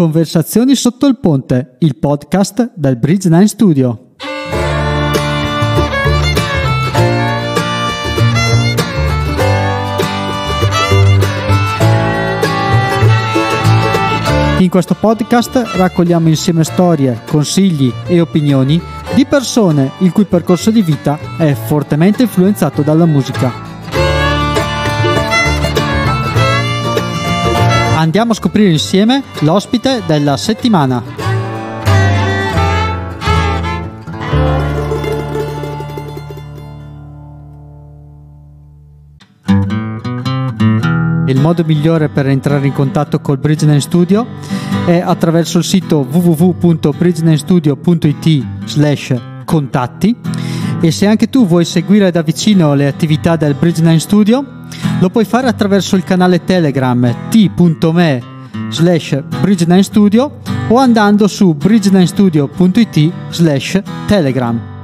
Conversazioni sotto il ponte, il podcast del Bridge 9 Studio. In questo podcast raccogliamo insieme storie, consigli e opinioni di persone il cui percorso di vita è fortemente influenzato dalla musica. Andiamo a scoprire insieme l'ospite della settimana. Il modo migliore per entrare in contatto col Bridgeline Studio è attraverso il sito www.bridgelandstudio.it slash contatti e se anche tu vuoi seguire da vicino le attività del Bridge9 Studio lo puoi fare attraverso il canale Telegram t.me slash Bridge9 Studio o andando su bridge9studio.it slash telegram.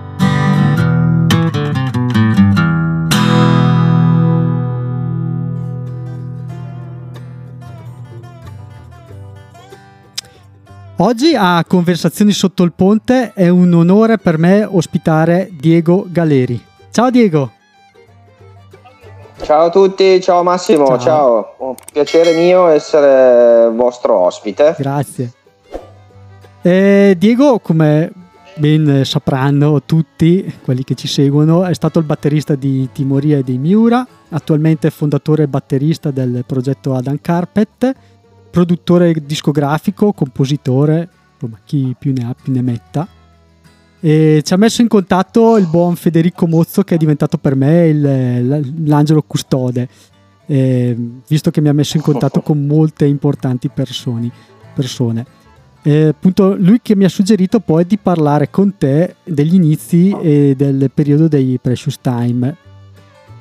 Oggi a Conversazioni sotto il ponte è un onore per me ospitare Diego Galeri. Ciao Diego. Ciao a tutti, ciao Massimo, ciao. ciao. Un piacere mio essere vostro ospite. Grazie. Eh, Diego, come ben sapranno tutti quelli che ci seguono, è stato il batterista di Timoria e dei Miura, attualmente fondatore e batterista del progetto Adam Carpet produttore discografico, compositore, insomma, chi più ne ha più ne metta. E ci ha messo in contatto il buon Federico Mozzo che è diventato per me il, l'angelo custode, eh, visto che mi ha messo in contatto con molte importanti persone. persone. Eh, appunto, lui che mi ha suggerito poi di parlare con te degli inizi e del periodo dei Precious Time,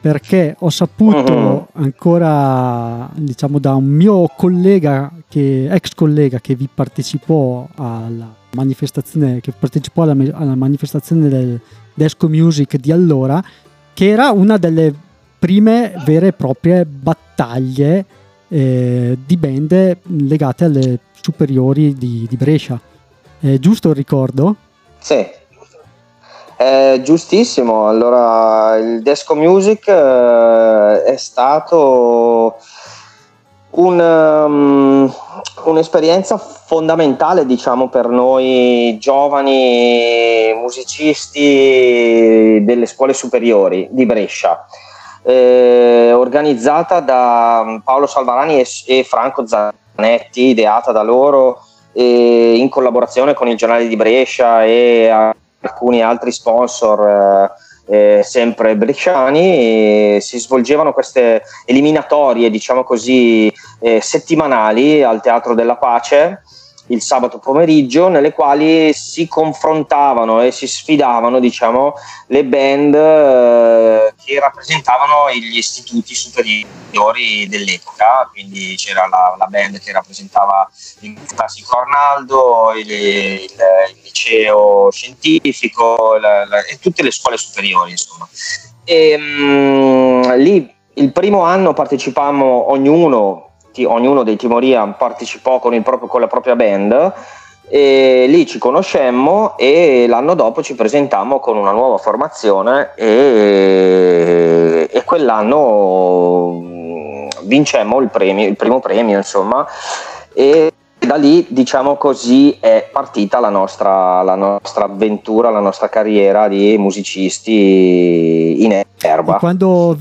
perché ho saputo uh-huh. ancora diciamo da un mio collega che, ex collega che vi partecipò alla manifestazione che partecipò alla, alla manifestazione del Desco Music di allora che era una delle prime vere e proprie battaglie eh, di band legate alle superiori di, di Brescia è giusto il ricordo? Sì eh, giustissimo, allora il Desco Music eh, è stato un, um, un'esperienza fondamentale diciamo per noi giovani musicisti delle scuole superiori di Brescia. Eh, organizzata da Paolo Salvarani e, e Franco Zanetti, ideata da loro in collaborazione con il giornale di Brescia e alcuni altri sponsor eh, eh, sempre bresciani si svolgevano queste eliminatorie diciamo così eh, settimanali al Teatro della Pace il sabato pomeriggio nelle quali si confrontavano e si sfidavano diciamo, le band eh, che rappresentavano gli istituti superiori dell'epoca. Quindi c'era la, la band che rappresentava il classico Arnaldo il, il, il liceo scientifico la, la, e tutte le scuole superiori insomma. E, mh, mm, lì il primo anno partecipammo ognuno ognuno dei Timoria partecipò con, proprio, con, la propria band e lì ci conoscemmo e l'anno dopo ci presentammo con una nuova formazione e, e quell'anno mm, vincemmo il, premio, il primo premio insomma e da lì diciamo così è partita la nostra, la nostra avventura, la nostra carriera di musicisti in erba. Quando...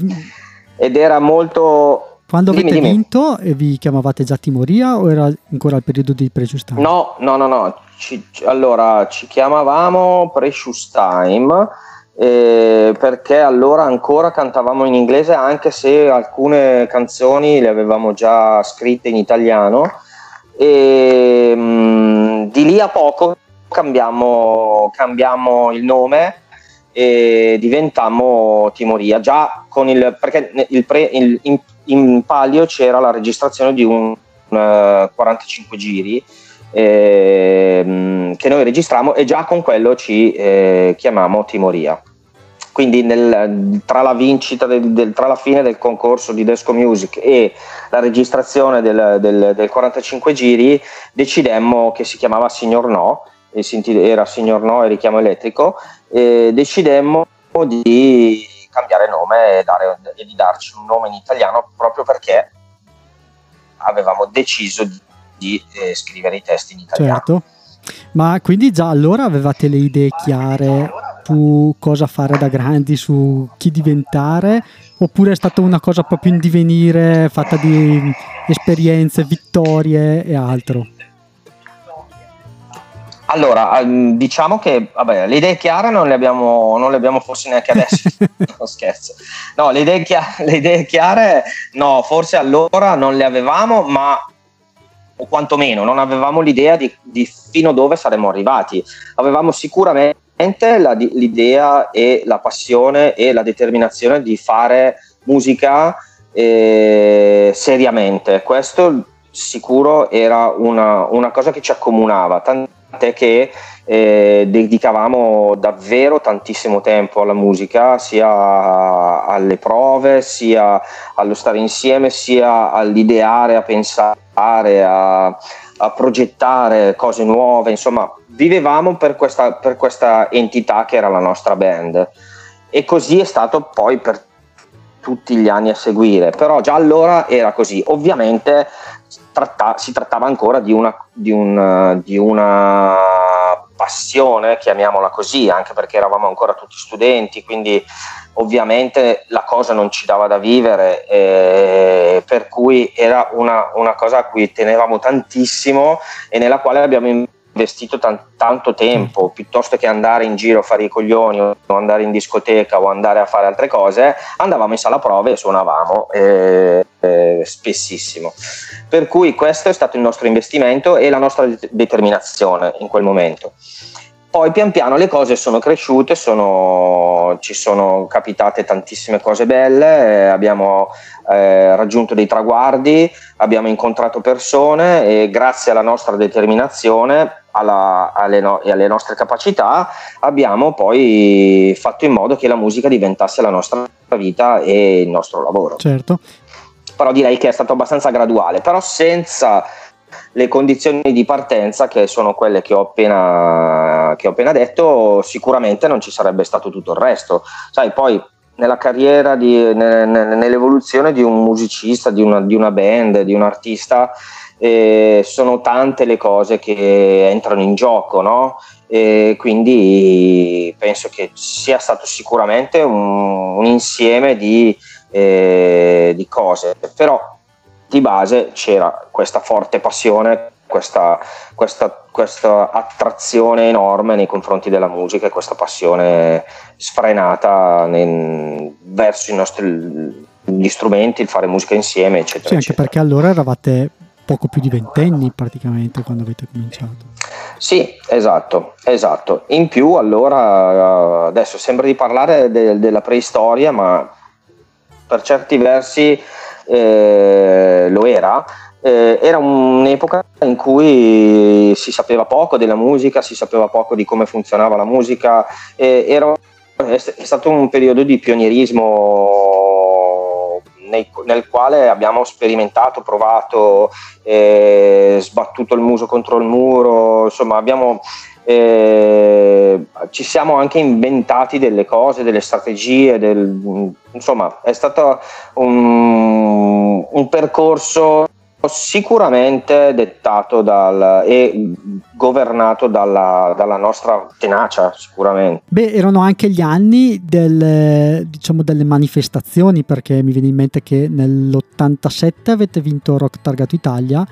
Ed era molto quando dimmi, avete dimmi. vinto e vi chiamavate già Timoria o era ancora il periodo di Precious Time? No, no, no, no. Ci, allora ci chiamavamo Precious Time eh, perché allora ancora cantavamo in inglese anche se alcune canzoni le avevamo già scritte in italiano e mh, mm, di lì a poco cambiamo, cambiamo il nome e diventammo Timoria già con il perché il pre, il, in, in palio c'era la registrazione di un eh, 45 giri eh, che noi registrammo e già con quello ci eh, chiamammo Timoria. quindi nel, tra la vincita del, del, tra la fine del concorso di Desco Music e la registrazione del, del 45 giri decidemmo che si chiamava Signor No era Signor No e richiamo elettrico e decidemmo di cambiare nome e, dare, e di darci un nome in italiano proprio perché avevamo deciso di, di eh, scrivere i testi in italiano. Certo. Ma quindi già allora avevate le idee chiare su cosa fare da grandi, su chi diventare, oppure è stata una cosa proprio in divenire, fatta di esperienze, vittorie e altro? Allora, ehm, diciamo che vabbè, le idee chiare non le abbiamo, non le abbiamo forse neanche adesso, no scherzo. No, le idee, chiare, le idee chiare, no, forse allora non le avevamo, ma o quantomeno non avevamo l'idea di, di fino a dove saremmo arrivati. Avevamo sicuramente la, l'idea e la passione e la determinazione di fare musica eh, seriamente. Questo sicuro era una, una, cosa che ci accomunava, tant'è che eh, dedicavamo davvero tantissimo tempo alla musica, sia alle prove, sia allo stare insieme, sia all'ideare, a pensare, a, a progettare cose nuove, insomma vivevamo per questa, per questa entità che era la nostra band. E così è stato poi per tutti gli anni a seguire, però già allora era così. Ovviamente tratta- si trattava ancora di una, di, un, di una, passione, chiamiamola così, anche perché eravamo ancora tutti studenti, quindi ovviamente la cosa non ci dava da vivere, eh, per cui era una, una, cosa a cui tenevamo tantissimo e nella quale abbiamo investito tan- tanto tempo, piuttosto che andare in giro a fare i coglioni o andare in discoteca o andare a fare altre cose, andavamo in sala prove e suonavamo eh, eh, spessissimo. Per cui questo è stato il nostro investimento e la nostra det- determinazione in quel momento. Poi pian piano le cose sono cresciute, sono, ci sono capitate tantissime cose belle, eh, abbiamo eh, raggiunto dei traguardi, abbiamo incontrato persone e grazie alla nostra determinazione alla, alle, no, e alle nostre capacità abbiamo poi fatto in modo che la musica diventasse la nostra vita e il nostro lavoro. Certo. Però direi che è stato abbastanza graduale, però senza le condizioni di partenza che sono quelle che ho, appena, che ho appena detto, sicuramente non ci sarebbe stato tutto il resto. Sai, poi nella carriera, di, nell'evoluzione di un musicista, di una, di una band, di un artista, eh, sono tante le cose che entrano in gioco, no? E quindi penso che sia stato sicuramente un, un insieme di, eh, di cose, però di base c'era questa forte passione, questa, questa, questa, attrazione enorme nei confronti della musica e questa passione sfrenata nei, verso i nostri gli strumenti, il fare musica insieme, eccetera. Sì, anche eccetera. perché allora eravate poco più di ventenni praticamente quando avete cominciato. Sì, esatto, esatto. In più allora, adesso sembra di parlare de- della preistoria, ma per certi versi eh, lo era. Eh, era un'epoca in cui si sapeva poco della musica, si sapeva poco di come funzionava la musica, eh, era, è stato un periodo di pionierismo nei, nel quale abbiamo sperimentato, provato, eh, sbattuto il muso contro il muro, insomma abbiamo, eh, ci siamo anche inventati delle cose, delle strategie, del, insomma è stato un, un percorso sicuramente dettato dal, e governato dalla, dalla, nostra tenacia, sicuramente. Beh, erano anche gli anni del, diciamo, delle manifestazioni, perché mi viene in mente che nell'87 avete vinto Rock Targato Italia,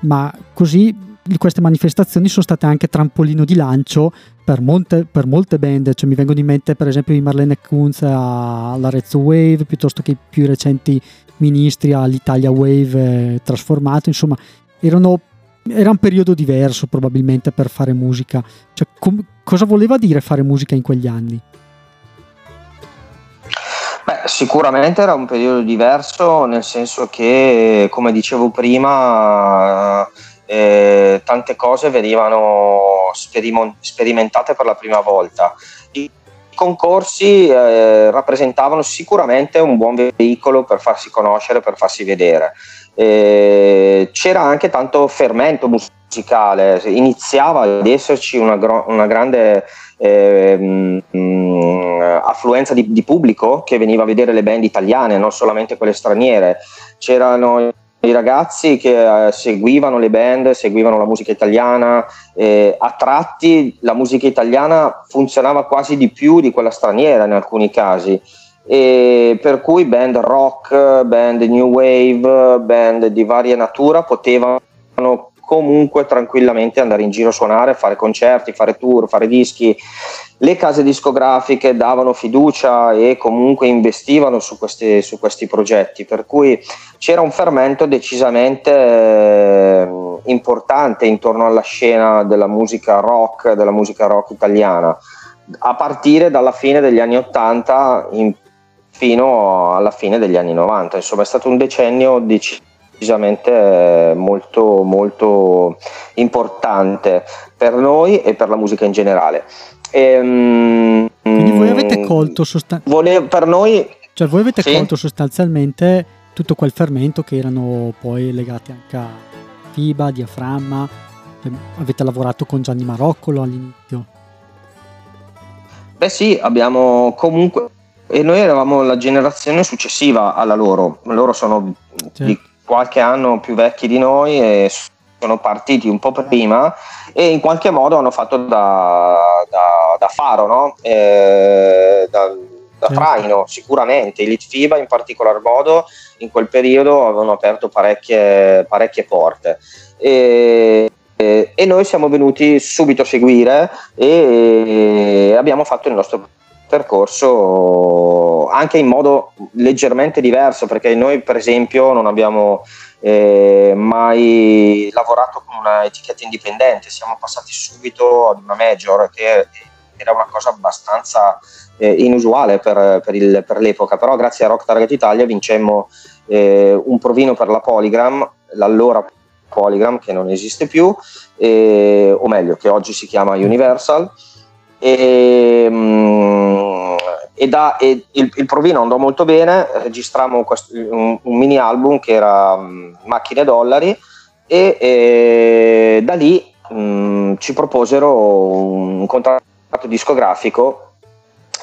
ma così queste manifestazioni sono state anche trampolino di lancio per molte, per molte band, cioè mi vengono in mente per esempio i Marlene Kunz alla Rezzo Wave, piuttosto che i più recenti ministri all'Italia Wave eh, trasformato, insomma erano, era un periodo diverso probabilmente per fare musica. Cioè, com- cosa voleva dire fare musica in quegli anni? Beh, sicuramente era un periodo diverso, nel senso che, come dicevo prima, tante cose venivano sperim- sperimentate per la prima volta. concorsi eh, rappresentavano sicuramente un buon veicolo per farsi conoscere, per farsi vedere. Eh, c'era anche tanto fermento musicale, iniziava ad esserci una, una grande eh, mh, affluenza di, di, pubblico che veniva a vedere le band italiane, non solamente quelle straniere. C'erano i ragazzi che eh, seguivano le band, seguivano la musica italiana, eh, a tratti la musica italiana funzionava quasi di più di quella straniera in alcuni casi. E per cui band rock, band new wave, band di varia natura potevano comunque tranquillamente andare in giro a suonare, fare concerti, fare tour, fare dischi. Le case discografiche davano fiducia e comunque investivano su questi, su questi progetti, per cui c'era un fermento decisamente eh, importante intorno alla scena della musica rock, della musica rock italiana, a partire dalla fine degli anni 80 in, fino alla fine degli anni 90. Insomma, è stato un decennio decisamente molto, molto importante per noi e per la musica in generale. E, ehm, Quindi voi avete colto sostanzialmente... per noi... Cioè voi avete sì? colto sostanzialmente tutto quel fermento che erano poi legati anche a FIBA, diaframma, cioè, avete lavorato con Gianni Maroccolo all'inizio? Beh sì, abbiamo comunque... E noi eravamo la generazione successiva alla loro, loro sono certo. di qualche anno più vecchi di noi e sono partiti un po' prima e in qualche modo hanno fatto da, da, da faro, no? eh, da, da traino sicuramente. I Litfiba in particolar modo in quel periodo avevano aperto parecchie, parecchie porte. E, e, noi siamo venuti subito a seguire e abbiamo fatto il nostro percorso anche in modo leggermente diverso perché noi per esempio non abbiamo eh, mai lavorato con una etichetta indipendente. Siamo passati subito ad una major che era una cosa abbastanza eh, inusuale per, per, il, per, l'epoca. Però grazie a Rock Target Italia vincemmo eh, un provino per la Polygram l'allora Polygram che non esiste più o meglio che oggi si chiama Universal e, mm, e, da, e il, il, provino andò molto bene, registrammo questo, un, un, mini album che era um, Macchine Dollari e, e da lì um, ci proposero un contratto discografico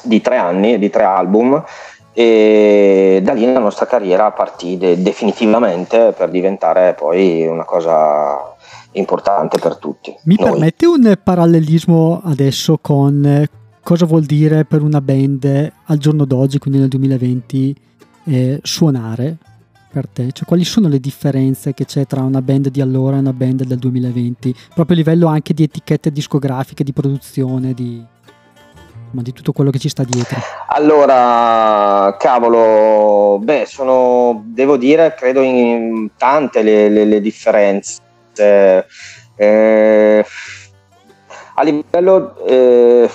di tre anni, di tre album e da lì la nostra carriera partì de- definitivamente per diventare poi una cosa importante per tutti. Mi Noi. permette un parallelismo adesso con eh, cosa vuol dire per una band al giorno d'oggi, quindi nel 2020, eh, suonare per te? Cioè, quali sono le differenze che c'è tra una band di allora e una band del 2020? Proprio a livello anche di etichette discografiche, di produzione, di, ma di tutto quello che ci sta dietro. Allora, cavolo, beh, sono, devo dire, credo in tante le, le, le differenze eh, a livello eh,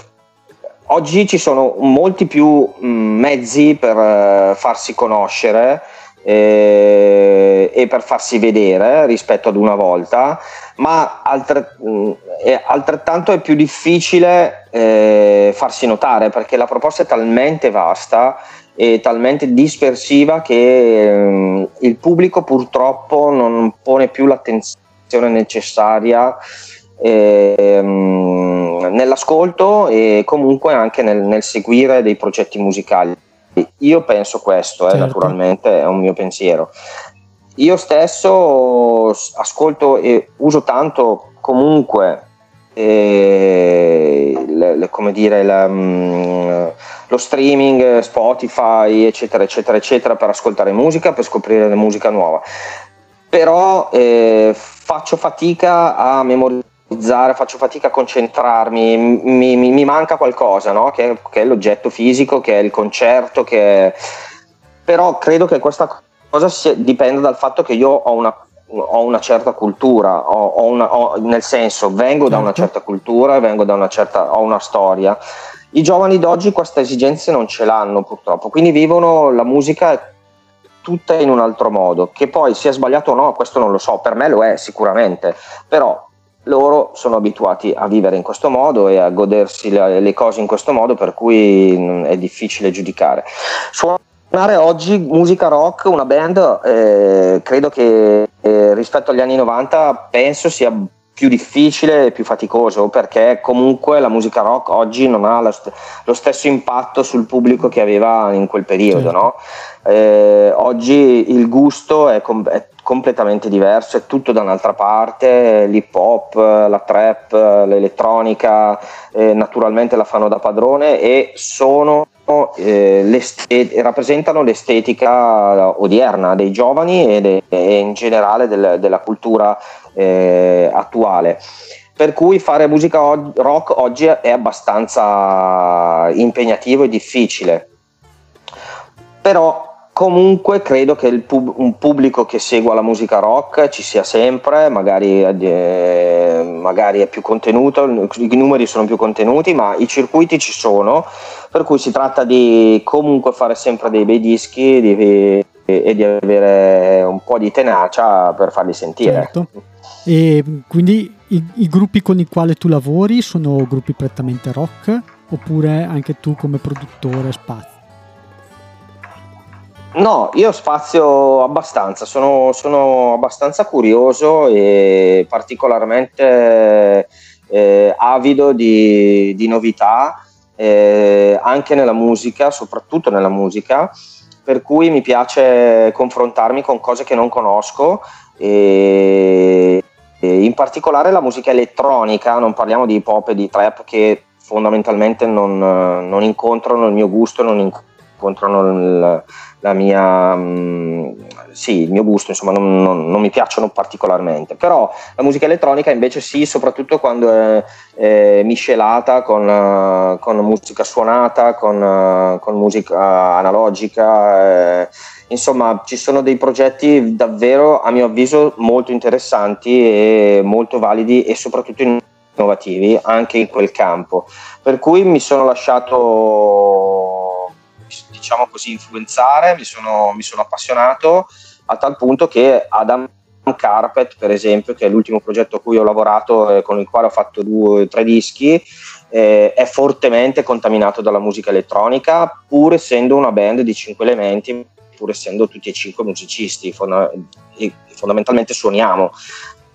oggi ci sono molti più mm, mezzi per uh, farsi conoscere eh, e per farsi vedere rispetto ad una volta, ma altre, mh, mm, è, altrettanto è più difficile eh, farsi notare perché la proposta è talmente vasta e talmente dispersiva che mm, il pubblico purtroppo non pone più l'attenzione necessaria ehm, nell'ascolto e comunque anche nel, nel, seguire dei progetti musicali. Io penso questo, eh, certo. naturalmente è un mio pensiero. Io stesso ascolto e uso tanto comunque eh, le, le, come dire, la, mh, mm, lo streaming, Spotify, eccetera, eccetera, eccetera, per ascoltare musica, per scoprire musica nuova. Però eh, faccio fatica a memorizzare, faccio fatica a concentrarmi, mi, mi, mi manca qualcosa, no? che, che, è l'oggetto fisico, che è il concerto, che è... però credo che questa cosa dipenda dal fatto che io ho una, ho una certa cultura, ho, ho una, nel senso vengo da una certo. certa cultura, vengo da una certa, ho una storia. I giovani d'oggi queste esigenze non ce l'hanno purtroppo, quindi vivono la musica tutta in un altro modo. Che poi sia sbagliato o no, questo non lo so, per me lo è sicuramente, però loro sono abituati a vivere in questo modo e a godersi le, le cose in questo modo, per cui è difficile giudicare. Suonare oggi musica rock, una band, eh, credo che eh, rispetto agli anni 90 penso sia più difficile e più faticoso perché comunque la musica rock oggi non ha lo, st- lo stesso impatto sul pubblico che aveva in quel periodo. Certo. No? Eh, oggi il gusto è, com- è, completamente diverso, è tutto da un'altra parte, l'hip hop, la trap, l'elettronica, eh, naturalmente la fanno da padrone e sono eh, rappresentano l'estetica odierna dei giovani e, de- e in generale del- della cultura eh, attuale. Per cui fare musica o- rock oggi è abbastanza impegnativo e difficile. Però comunque credo che pub- un pubblico che segua la musica rock ci sia sempre, magari, eh, magari, è più contenuto, i numeri sono più contenuti, ma i circuiti ci sono, per cui si tratta di comunque fare sempre dei bei dischi di, e di avere un po' di tenacia per farli sentire. Certo. E quindi i, i, gruppi con i quali tu lavori sono gruppi prettamente rock oppure anche tu come produttore spazi? No, io spazio abbastanza, sono, sono abbastanza curioso e particolarmente eh, avido di, di novità eh, anche nella musica, soprattutto nella musica, per cui mi piace confrontarmi con cose che non conosco e, e in particolare la musica elettronica, non parliamo di hip hop e di trap che fondamentalmente non, non incontrano il mio gusto, non incontrano il, la mia, mm, sì, il mio gusto, insomma, non, non, non, mi piacciono particolarmente. Però la musica elettronica invece sì, soprattutto quando è, è miscelata con, con, musica suonata, con, con musica analogica. Eh, insomma, ci sono dei progetti davvero, a mio avviso, molto interessanti e molto validi e soprattutto innovativi anche in quel campo. Per cui mi sono lasciato diciamo così, influenzare, mi sono, mi sono appassionato a tal punto che Adam Carpet, per esempio, che è l'ultimo progetto a cui ho lavorato e con il quale ho fatto due tre dischi, eh, è fortemente contaminato dalla musica elettronica, pur essendo una band di cinque elementi, pur essendo tutti e cinque musicisti, fonda- fondamentalmente suoniamo.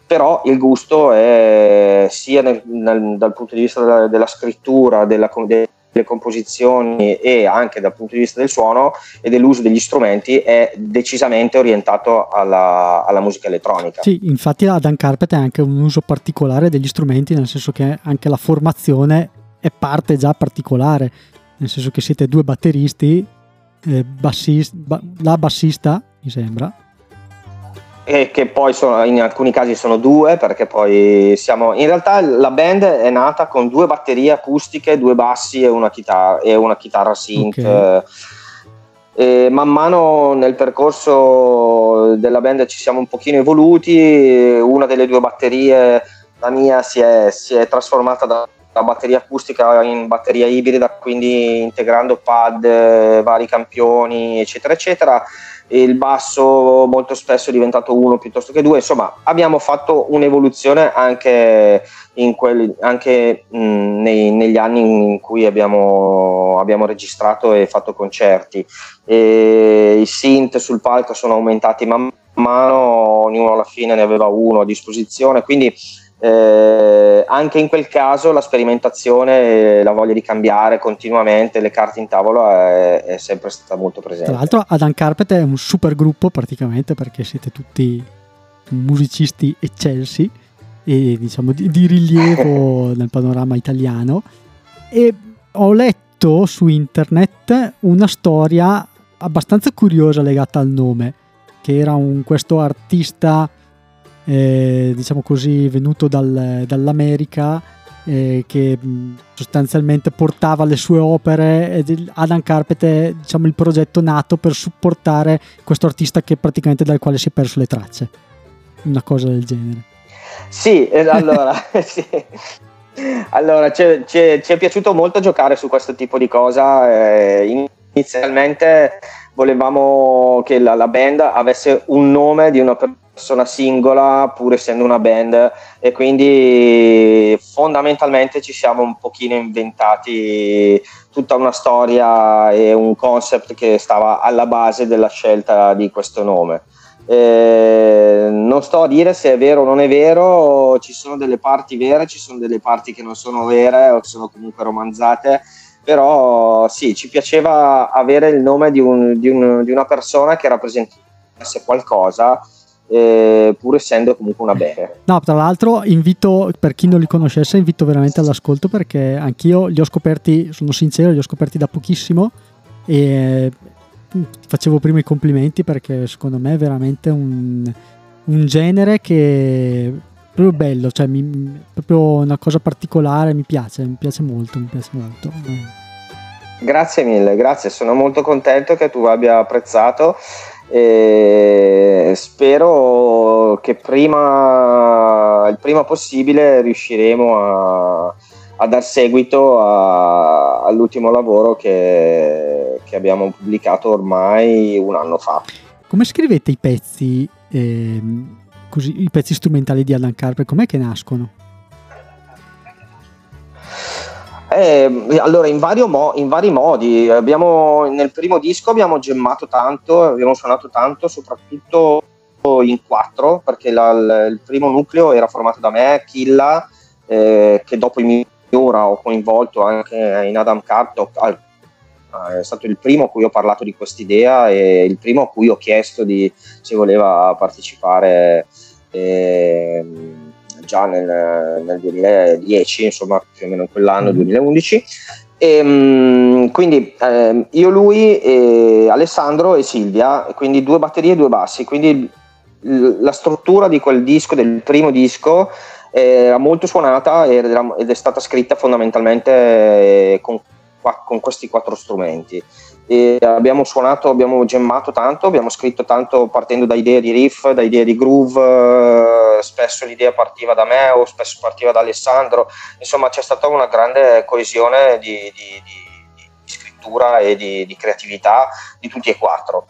Però il gusto è sia nel, nel, dal punto di vista della, della scrittura, della, delle composizioni e anche dal punto di vista del suono e dell'uso degli strumenti è decisamente orientato alla, alla musica elettronica. Sì, infatti Adam Carpet è anche un uso particolare degli strumenti, nel senso che anche la formazione è parte già particolare, nel senso che siete due batteristi, eh, bassist, ba- la bassista mi sembra, e che poi sono, in alcuni casi sono due perché poi siamo in realtà la band è nata con due batterie acustiche due bassi e una chitarra, e una chitarra synth okay. e man mano nel percorso della band ci siamo un pochino evoluti una delle due batterie la mia si è, si è trasformata da da batteria acustica in batteria ibrida, quindi integrando pad, vari campioni, eccetera, eccetera il basso molto spesso è diventato uno piuttosto che due, insomma abbiamo fatto un'evoluzione anche, quelli, anche mh, nei, negli anni in cui abbiamo, abbiamo, registrato e fatto concerti. E I synth sul palco sono aumentati man mano, ognuno alla fine ne aveva uno a disposizione, quindi eh, anche in quel caso la sperimentazione, la voglia di cambiare continuamente le carte in tavola è, è, sempre stata molto presente. Tra l'altro Adam Carpet è un super gruppo praticamente perché siete tutti musicisti eccelsi e diciamo di, di rilievo nel panorama italiano e ho letto su internet una storia abbastanza curiosa legata al nome che era un, questo artista eh, diciamo così, venuto dal, dall'America eh, che sostanzialmente portava le sue opere ed Adam Carpet è diciamo, il progetto nato per supportare questo artista che praticamente dal quale si è perso le tracce una cosa del genere sì, allora, sì. allora ci è piaciuto molto giocare su questo tipo di cosa eh, inizialmente volevamo che la, la, band avesse un nome di una persona persona singola pur essendo una band e quindi fondamentalmente ci siamo un pochino inventati tutta una storia e un concept che stava alla base della scelta di questo nome. Eh, non sto a dire se è vero o non è vero, ci sono delle parti vere, ci sono delle parti che non sono vere o che sono comunque romanzate, però sì, ci piaceva avere il nome di, un, di, un, di una persona che rappresentasse qualcosa eh, pur essendo comunque una bene. No, tra l'altro invito, per chi non li conoscesse, invito veramente all'ascolto perché anch'io li ho scoperti, sono sincero, li ho scoperti da pochissimo e facevo prima i complimenti perché secondo me è veramente un, un genere che è proprio bello, cioè mi, proprio una cosa particolare, mi piace, mi piace molto, mi piace molto. Grazie mille, grazie, sono molto contento che tu abbia apprezzato e spero che prima, il prima possibile riusciremo a, a dar seguito a, all'ultimo lavoro che, che, abbiamo pubblicato ormai un anno fa. Come scrivete i pezzi, eh, così, i pezzi strumentali di Alan Carper? Com'è che nascono? Eh, allora, in, mo- in, vari modi. Abbiamo, nel primo disco abbiamo gemmato tanto, abbiamo suonato tanto, soprattutto in quattro, perché la, la, il primo nucleo era formato da me, Killa, eh, che dopo i Miura ho coinvolto anche in Adam Cartok. È stato il primo a cui ho parlato di quest'idea e il primo a cui ho chiesto di, se voleva partecipare. Eh, già nel, nel 2010, insomma più o meno quell'anno, mm. 2011. E, um, quindi eh, io, lui, e Alessandro e Silvia, quindi due batterie e due bassi. Quindi l- la struttura di quel disco, del primo disco, era molto suonata ed, era, ed è stata scritta fondamentalmente eh, con, con questi quattro strumenti e abbiamo suonato, abbiamo gemmato tanto, abbiamo scritto tanto partendo da idee di riff, da idee di groove, eh, spesso l'idea partiva da me o spesso partiva da Alessandro, insomma c'è stata una grande coesione di, di, di, di scrittura e di, creatività di tutti e quattro.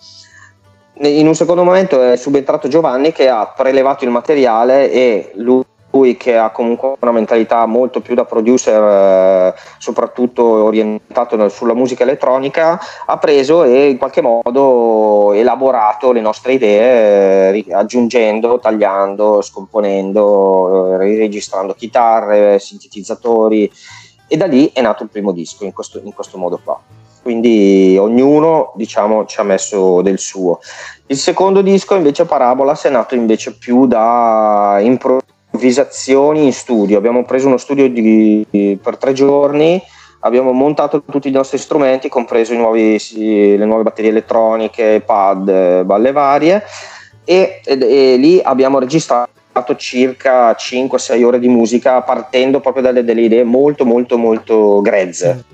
In un secondo momento è subentrato Giovanni che ha prelevato il materiale e lui lui che ha comunque una mentalità molto più da producer, eh, soprattutto orientato sulla musica elettronica, ha preso e in qualche modo elaborato le nostre idee, eh, aggiungendo, tagliando, scomponendo, eh, registrando chitarre, sintetizzatori e da lì è nato il primo disco in questo, in questo modo qua. Quindi ognuno diciamo, ci ha messo del suo. Il secondo disco invece Parabolas è nato invece più da improvvisazione improvvisazioni in studio. Abbiamo preso uno studio di, per tre giorni, abbiamo montato tutti i nostri strumenti, compreso nuovi, le nuove batterie elettroniche, pad, balle varie, e, e, e lì abbiamo registrato circa 5-6 ore di musica partendo proprio dalle delle idee molto molto molto grezze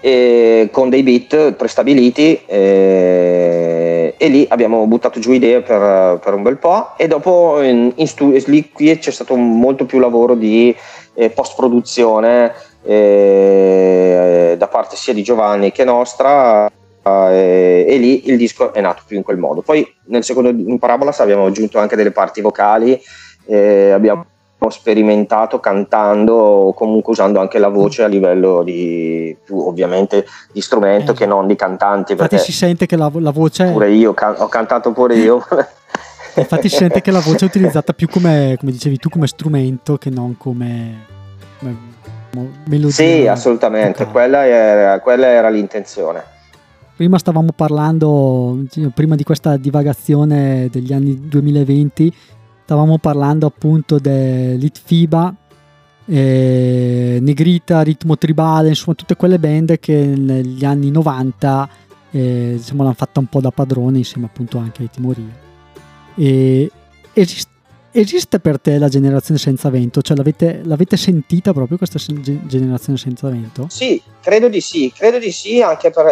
e con dei beat prestabiliti e, e, lì abbiamo buttato giù idee per, per un bel po' e dopo in, in stu- lì qui c'è stato molto più lavoro di eh, post produzione eh, da parte sia di Giovanni che nostra eh, e lì il disco è nato più in quel modo. Poi nel secondo in Parabolas abbiamo aggiunto anche delle parti vocali eh, abbiamo ho sperimentato cantando o comunque usando anche la voce a livello di più ovviamente di strumento eh. che non di cantanti infatti si sente che la, la voce pure io can- ho cantato pure io. Infatti si sente che la voce è utilizzata più come, come dicevi tu come strumento che non come, come melodia. Sì assolutamente. Quella era, quella era l'intenzione. Prima stavamo parlando prima di questa divagazione degli anni 2020 stavamo parlando appunto dell'Itfiba, eh, Negrita, Ritmo Tribale, insomma tutte quelle band che negli anni 90 eh, diciamo, l'hanno fatta un po' da padrone insieme appunto anche ai Timoria. E esiste, esiste per te la generazione senza vento? Cioè l'avete, l'avete sentita proprio questa generazione senza vento? Sì, credo di sì, credo di sì, anche per,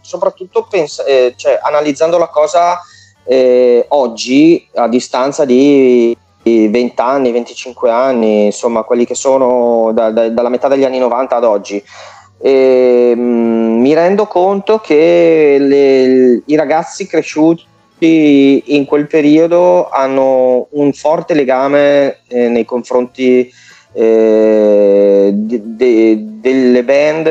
soprattutto pensa, eh, cioè, analizzando la cosa eh, oggi a distanza di 20 anni, 25 anni, insomma quelli che sono da, da, dalla metà degli anni 90 ad oggi, e, mh, mi rendo conto che le, i ragazzi cresciuti in quel periodo hanno un forte legame eh, nei confronti eh, de, de, delle band,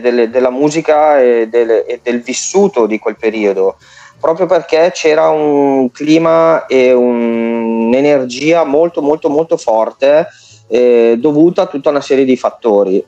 delle, della musica e, delle, e, del vissuto di quel periodo, proprio perché c'era un clima e un, un'energia molto molto molto forte eh, dovuta a tutta una serie di fattori.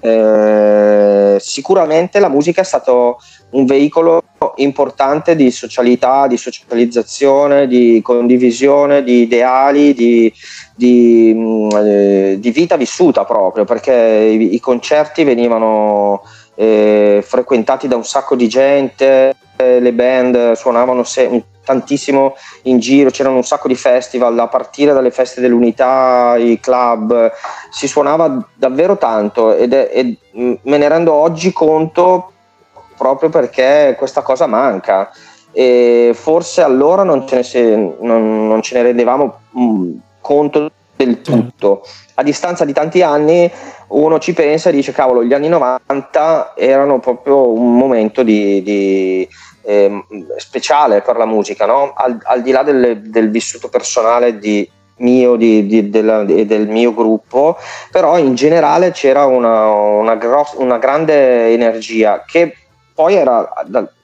Eh, sicuramente la musica è stato un veicolo importante di socialità, di socializzazione, di condivisione, di ideali, di, di, mm, eh, di vita vissuta proprio, perché i, i concerti venivano eh, frequentati da un sacco di gente, le band suonavano se- tantissimo in giro, c'erano un sacco di festival, a partire dalle feste dell'unità, i club, si suonava davvero tanto ed è, e mm, me ne rendo oggi conto proprio perché questa cosa manca. E forse allora non ce ne, non, non ce ne rendevamo mh, conto del tutto. A distanza di tanti anni uno ci pensa e dice cavolo, gli anni 90 erano proprio un momento di, di eh, speciale per la musica, no? al, al, di là del, del vissuto personale di, mio della, di, del mio gruppo, però in generale c'era una, una, gross, una grande energia che poi era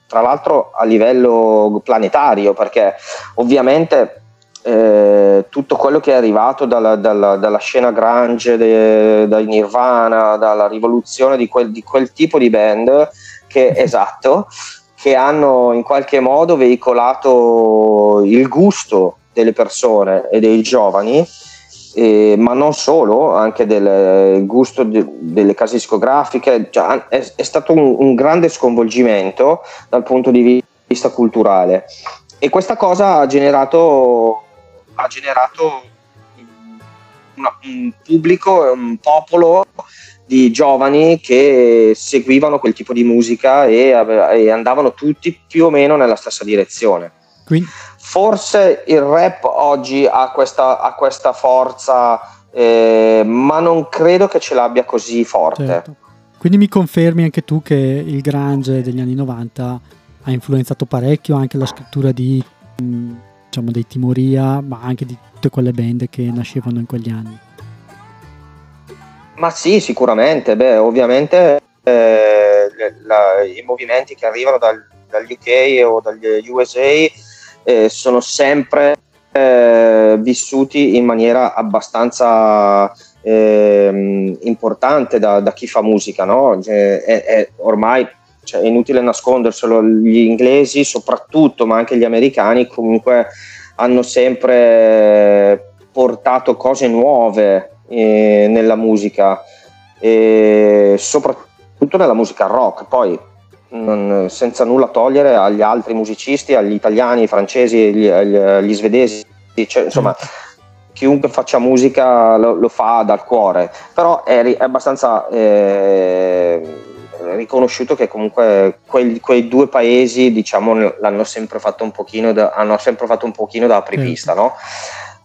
tra l'altro a livello planetario, perché ovviamente eh, tutto quello che è arrivato dalla, dalla, dalla scena grunge, de, dai Nirvana, dalla rivoluzione di quel, di quel tipo di band, che esatto, che hanno in qualche modo veicolato il gusto delle persone e dei giovani, eh, ma non solo, anche del gusto de, delle case discografiche, cioè, è, è, stato un, un grande sconvolgimento dal punto di vista culturale. E questa cosa ha generato ha generato una, un pubblico, un popolo di giovani che seguivano quel tipo di musica e, e andavano tutti più o meno nella stessa direzione. Quindi. Forse il rap oggi ha questa, ha questa forza, eh, ma non credo che ce l'abbia così forte. Certo. Quindi mi confermi anche tu che il grunge degli anni 90 ha influenzato parecchio anche la scrittura di mh, diciamo, dei Timoria, ma anche di tutte quelle band che nascevano in quegli anni. Ma sì, sicuramente, beh, ovviamente eh, la, i movimenti che arrivano dal, dagli UK o dagli USA eh, sono sempre eh, vissuti in maniera abbastanza eh, importante da, da, chi fa musica, no? Cioè, è, è ormai cioè, è inutile nasconderselo, gli inglesi soprattutto, ma anche gli americani comunque hanno sempre portato cose nuove eh, nella musica, e soprattutto nella musica rock. Poi, non, senza nulla togliere agli altri musicisti, agli italiani, ai francesi, agli, agli, svedesi, cioè, insomma, chiunque faccia musica lo, lo, fa dal cuore, però è, è abbastanza. Eh, riconosciuto che comunque quei, quei, due paesi diciamo l'hanno sempre fatto un pochino da, hanno sempre fatto un pochino da apripista certo. no?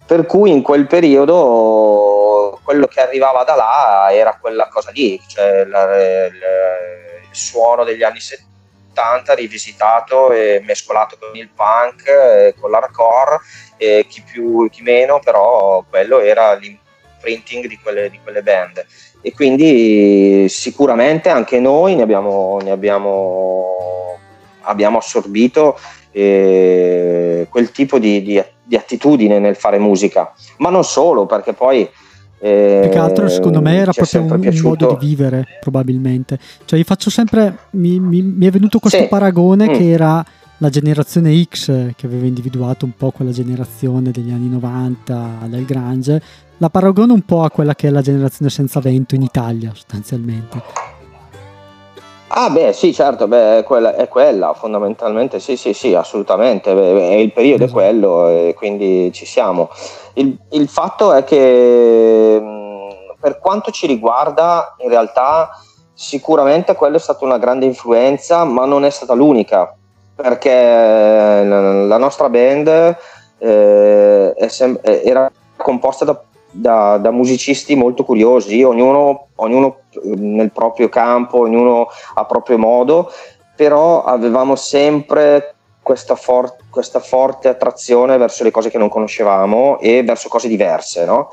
per cui in quel periodo quello che arrivava da là era quella cosa lì cioè la, il, il suono degli anni 70 rivisitato e mescolato con il punk con l'hardcore e chi più chi meno però quello era l'imprinting di quelle, di quelle band e quindi sicuramente anche noi ne abbiamo, ne abbiamo, abbiamo assorbito eh, quel tipo di, di, di, attitudine nel fare musica, ma non solo, perché poi... Eh, Più che altro secondo me era proprio un, un, modo di vivere, probabilmente. Cioè, io faccio sempre, mi, mi, mi è venuto questo sì. paragone mm. che era la generazione X che aveva individuato un po' quella generazione degli anni 90 del Grange la paragono un po' a quella che è la generazione senza vento in Italia, sostanzialmente. Ah beh sì certo, beh, è, quella, è quella fondamentalmente, sì sì sì assolutamente, beh, il periodo esatto. è quello e quindi ci siamo. Il, il fatto è che per quanto ci riguarda in realtà sicuramente quella è stata una grande influenza ma non è stata l'unica perché la nostra band eh, sem- era composta da da, da, musicisti molto curiosi, ognuno, ognuno nel proprio campo, ognuno a proprio modo, però avevamo sempre questa, for- questa, forte attrazione verso le cose che non conoscevamo e verso cose diverse. No?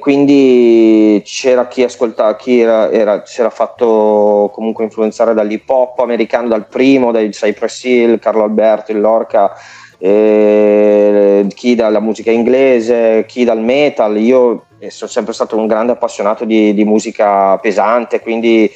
Quindi c'era chi ascoltava, chi era, era, si era fatto comunque influenzare dall'hip hop americano, dal primo, dai Cypress Hill, Carlo Alberto, il Lorca. Chi dalla musica inglese, chi dal metal. Io sono sempre stato un grande appassionato di, di musica pesante, quindi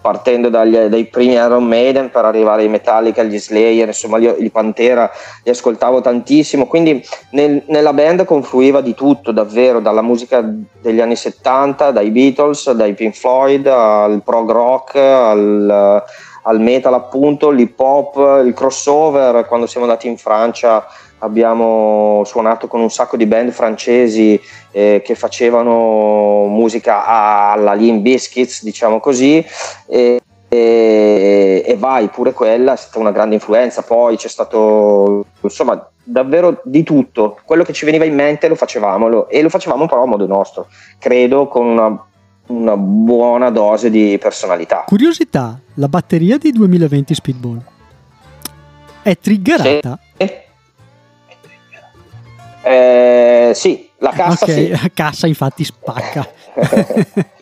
partendo dagli, dai primi Iron Maiden per arrivare ai Metallica, agli Slayer, insomma gli, i Pantera, li ascoltavo tantissimo, quindi nel, nella band confluiva di tutto davvero, dalla musica degli anni 70, dai Beatles, dai Pink Floyd, al prog rock, al, al metal appunto, l'hip hop, il crossover, quando siamo andati in Francia abbiamo suonato con un sacco di band francesi eh, che facevano musica alla Lean Biscuits, diciamo così, e, e, e, vai, pure quella è stata una grande influenza. Poi c'è stato, insomma, davvero di tutto. Quello che ci veniva in mente lo facevamo lo, e lo facevamo però a modo nostro, credo con una, una buona dose di personalità. Curiosità, la batteria di 2020 Speedball è triggerata? Sì. Eh, sì, la cassa okay, sì. La cassa infatti spacca.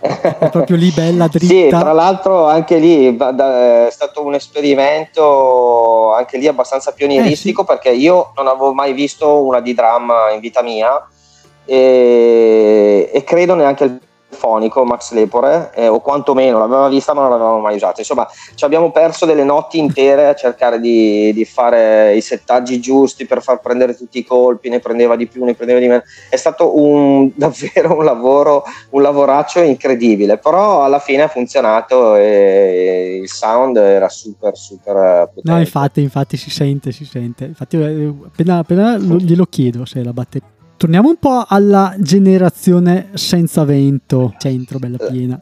è proprio lì bella dritta. Sì, tra l'altro anche lì è stato un esperimento anche lì abbastanza pionieristico eh, sì. perché io non avevo mai visto una di drum in vita mia e, e credo neanche il fonico Max Lepore, eh, o quantomeno l'aveva vista ma non l'avevamo mai usata. Insomma, ci abbiamo perso delle notti intere a cercare di, di, fare i settaggi giusti per far prendere tutti i colpi, ne prendeva di più, ne prendeva di meno. È stato un, davvero un lavoro, un lavoraccio incredibile, però alla fine ha funzionato e il sound era super, super potente. No, infatti, infatti si sente, si sente. Infatti, eh, appena, appena glielo chiedo se la batteria Torniamo un po' alla generazione senza vento, centro, bella piena.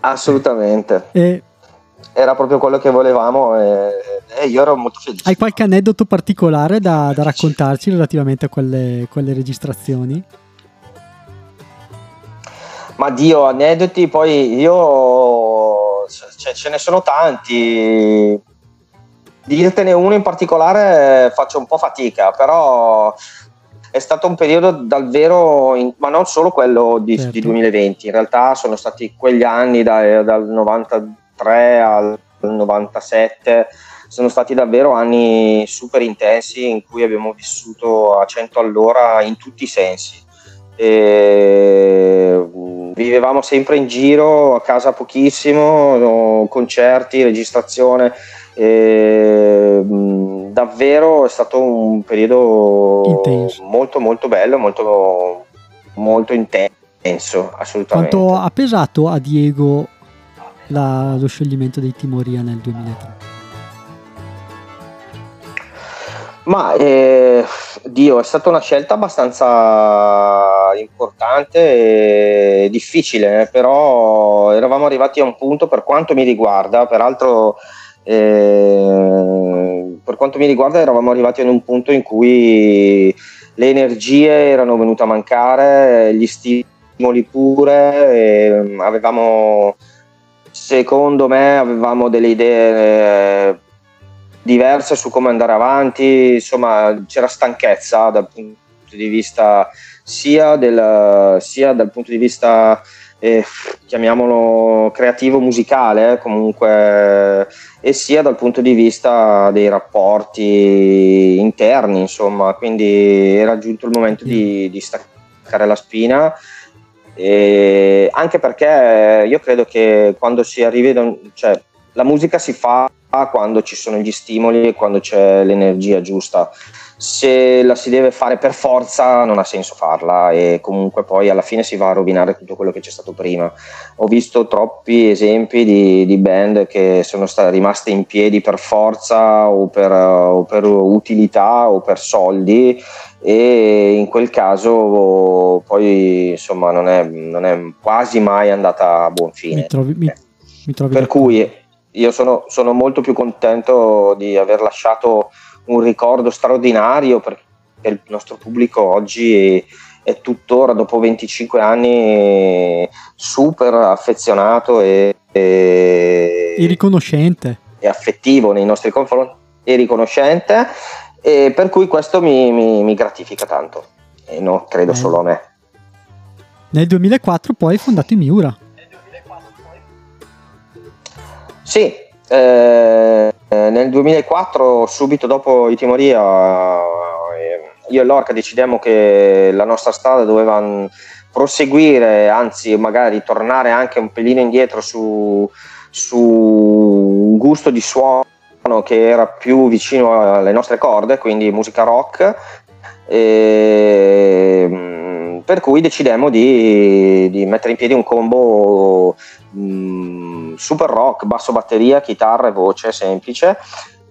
Assolutamente. E era proprio quello che volevamo e, e, io ero molto felice. Hai qualche aneddoto particolare da, da raccontarci relativamente a quelle, quelle, registrazioni? Ma Dio, aneddoti, poi io cioè, ce ne sono tanti. Dirtene uno in particolare faccio un po' fatica, però è stato un periodo davvero, in, ma non solo quello di, certo. di, 2020, in realtà sono stati quegli anni da, dal 93 al 97, sono stati davvero anni super intensi in cui abbiamo vissuto a 100 all'ora in tutti i sensi. E vivevamo sempre in giro, a casa pochissimo, concerti, registrazione e, mh, davvero è stato un periodo intenso. molto molto bello, molto, molto intenso, assolutamente. Quanto ha pesato a Diego la, lo scioglimento dei Timoria nel 2003? Ma eh, Dio, è stata una scelta abbastanza importante e difficile, eh, però eravamo arrivati a un punto per quanto mi riguarda, peraltro eh, per quanto mi riguarda eravamo arrivati ad un punto in cui le energie erano venute a mancare, gli stimoli pure, avevamo, secondo me, avevamo delle idee eh, diverse su come andare avanti, insomma c'era stanchezza dal punto di vista sia, del, sia dal punto di vista eh, chiamiamolo creativo musicale eh, comunque e sia dal punto di vista dei rapporti interni insomma quindi era giunto il momento di, di staccare la spina. E anche perché io credo che quando si arrivi da un, cioè la musica si fa quando ci sono gli stimoli e quando c'è l'energia giusta se la si deve fare per forza non ha senso farla e comunque poi alla fine si va a rovinare tutto quello che c'è stato prima. Ho visto troppi esempi di, di band che sono state rimaste in piedi per forza o per, o per utilità o per soldi e in quel caso poi insomma non è, non è quasi mai andata a buon fine. Mi trovi, mi, mi trovi per cui io sono, sono molto più contento di aver lasciato un ricordo straordinario perché il nostro pubblico oggi è, è tuttora, dopo 25 anni, super affezionato e, e riconoscente. e affettivo nei nostri confronti e riconoscente, e per cui questo mi, mi, mi gratifica tanto, e non credo eh. solo a me. Nel 2004 poi hai fondato Miura. Sì, eh, nel 2004, subito dopo i Timoria, eh, io e Lorca decidemmo che la nostra strada doveva proseguire, anzi magari tornare anche un pelino indietro su, su un gusto di suono che era più vicino alle nostre corde, quindi musica rock. E, mm, per cui decidemmo di, di, mettere in piedi un combo mh, mm, super rock, basso batteria, chitarra e voce semplice.